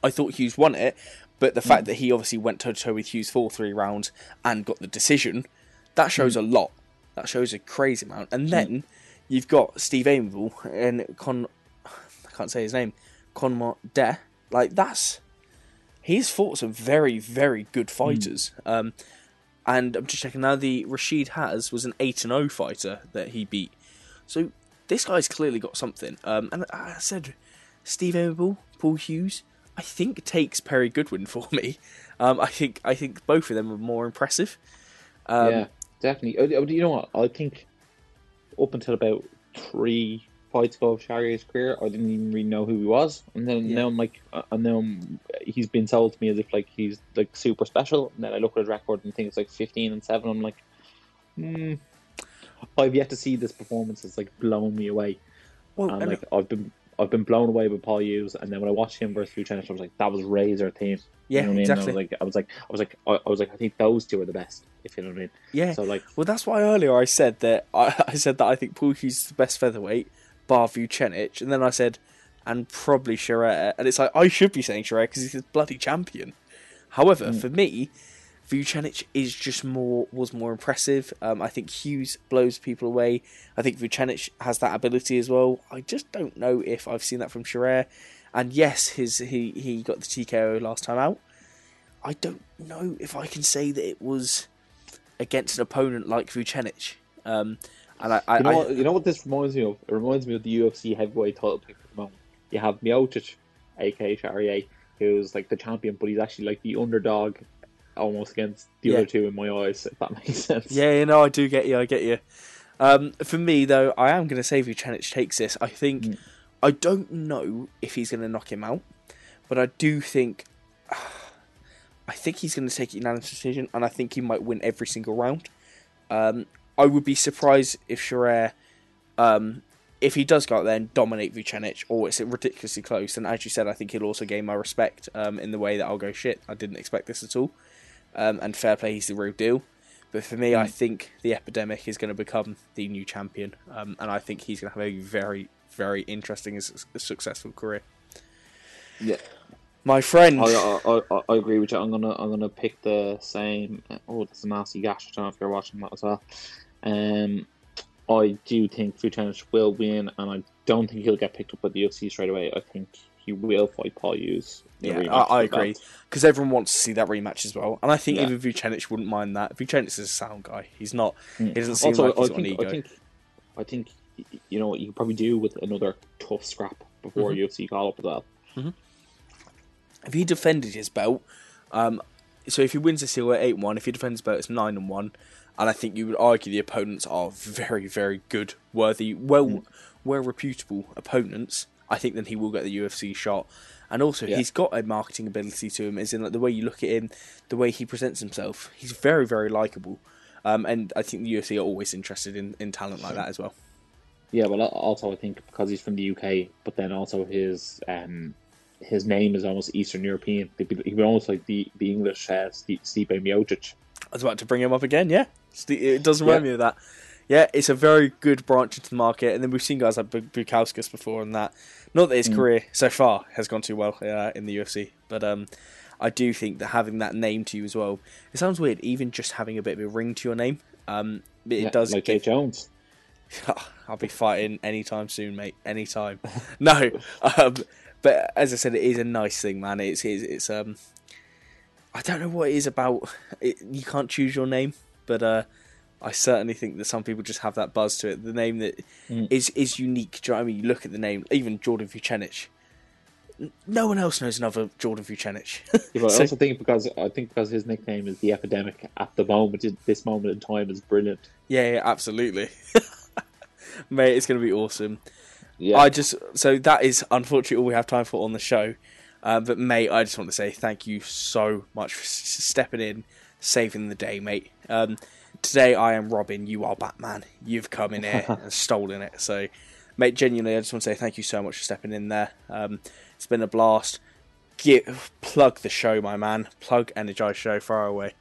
I thought Hughes won it, but the fact mm. that he obviously went toe to toe with Hughes for three rounds and got the decision, that shows mm. a lot. That shows a crazy amount. And mm. then you've got Steve Aimable and Con. Can't say his name. Conmont De. Like that's he's fought some very very good fighters. Um, and I'm just checking now. The Rashid Has was an eight and O fighter that he beat. So this guy's clearly got something. Um, and I said Steve Aimable, Paul Hughes. I think takes Perry Goodwin for me. Um, I think I think both of them are more impressive. Um, yeah, definitely. Uh, You know what? I think up until about three fights ago of Charrière's career, I didn't even really know who he was, and then Yeah. now I'm like, uh, and now I'm, he's been sold to me as if like he's like super special. And then I look at his record and think it's like 15 and seven. I'm like, hmm. I've yet to see this performance. It's like blown me away. well, And and- like I've been I've been blown away by Paul Hughes, and then when I watched him versus Lieutenant, I was like, that was razor team. yeah, you know exactly. I mean? I was like, I was like, I was like, I, I was like, I think those two are the best. If you know what I mean. yeah. So like, Well, that's why earlier I said that I, I said that I think Paul Hughes is the best featherweight, bar Vucenic, and then I said, and probably Charrière, and it's like I should be saying Charrière because he's the bloody champion. However, for me, Vucenic is just more was more impressive. Um, I think Hughes blows people away. I think Vucenic has that ability as well. I just don't know if I've seen that from Charrière. And yes, his he he got the TKO last time out. I don't know if I can say that it was against an opponent like Vucenic. Um, and I, I, You know, I what, you know what this reminds me of? It reminds me of the UFC heavyweight title pick at the moment. You have Miocic, aka Charrière, who's like the champion, but he's actually like the underdog almost against the Yeah. other two in my eyes, if that makes sense. yeah, you know, I do get you. I get you. Um, for me though, I am going to say Vucenic takes this. I think Mm. I don't know if he's going to knock him out, but I do think I think he's going to take a unanimous decision, and I think he might win every single round. Um, I would be surprised if Charrière, um, if he does go out there and dominate Vucenic, or it's ridiculously close. And as you said, I think he'll also gain my respect um, in the way that I'll go shit. I didn't expect this at all. Um, and fair play, he's the real deal. But for me, I think the epidemic is going to become the new champion, um, and I think he's going to have a very, very interesting and su- successful career. Yeah. My friend, I, I, I, I agree with you. I'm gonna I'm gonna pick the same. Oh, that's a nasty gash. I don't know if you're watching that as well. Um, I do think Vucenic will win, and I don't think he'll get picked up by the UFC straight away. I think he will fight Paul Hughes. yeah, I, I agree because everyone wants to see that rematch as well, and I think Yeah. even Vucenic wouldn't mind that. Vucenic is a sound guy; he's not. Mm. He doesn't seem Also, like he's I got think ego. I think I think you know what you could probably do with another tough scrap before Mm-hmm. UFC call up as well. if he defended his belt, um, so if he wins this the silver eight one, if he defends his belt, it's nine and one, and I think you would argue the opponents are very, very good, worthy, well, Mm. well reputable opponents. I think then he will get the UFC shot, and also Yeah. he's got a marketing ability to him, as in like the way you look at him, the way he presents himself. He's very, very likable, um, and I think the UFC are always interested in, in talent like that as well. Yeah, well, also I think because he's from the UK, but then also his um his name is almost Eastern European. He'd be, almost like the the English uh, Stipe Miocic. I was about to bring him up again. Yeah, it does remind Yeah. me of that. Yeah, it's a very good branch into the market, and then we've seen guys like Bu- Bukauskas before, and that. Not that his career so far has gone too well uh, in the UFC, but um, I do think that having that name to you as well. It sounds weird, even just having a bit of a ring to your name. Um, it Yeah, does like give- Jones. I'll be fighting anytime soon, mate. Anytime. no, um, but as I said, it is a nice thing, man. It's it's, it's um, I don't know what it is about. It, you can't choose your name, but uh, I certainly think that some people just have that buzz to it. The name that is Mm. is unique. Do you know what I mean? You look at the name, even Jordan Vucenic. No one else knows another Jordan Vucenic. Yeah, but So- I also think because I think because his nickname is the epidemic at the moment, this moment in time, is brilliant. yeah, yeah, absolutely. Mate, it's going to be awesome. Yeah, I just so that is unfortunately all we have time for on the show. Um, but mate, I just want to say thank you so much for s- stepping in, saving the day, mate. Um, today I am Robin, you are Batman. You've come in here and stolen it. So, mate, genuinely, I just want to say thank you so much for stepping in there. Um, it's been a blast. Give, plug the show, my man. Plug Energized Show far away.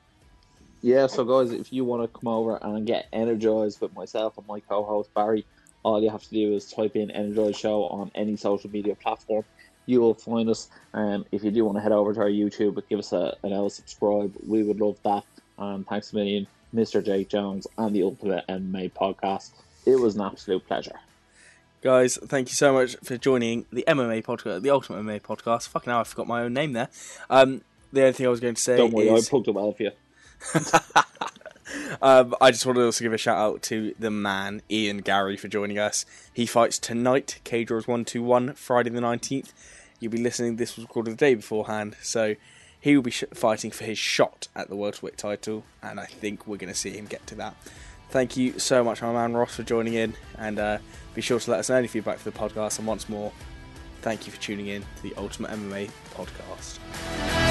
Yeah, so guys, if you want to come over and get energized with myself and my co-host Barry, all you have to do is type in Energized Show on any social media platform. You will find us. Um, if you do want to head over to our YouTube, give us a, an L subscribe, we would love that. And thanks a million, Mr. Jake Jones and the Ultimate MMA Podcast. It was an absolute pleasure. Guys, thank you so much for joining the MMA podcast, the Ultimate MMA podcast. Fucking hell, I forgot my own name there. Um, the only thing I was going to say Don't worry, is, I plugged for you. um, I just want to also give a shout out to the man Ian Garry for joining us. He fights tonight, Cage Warriors one two one, Friday the nineteenth. You'll be listening. This was recorded the day beforehand, so he will be sh- fighting for his shot at the welterweight title, and I think we're going to see him get to that. Thank you so much, my man Ross, for joining in, and uh, be sure to let us know any feedback for the podcast. And once more, thank you for tuning in to the Ultimate MMA podcast.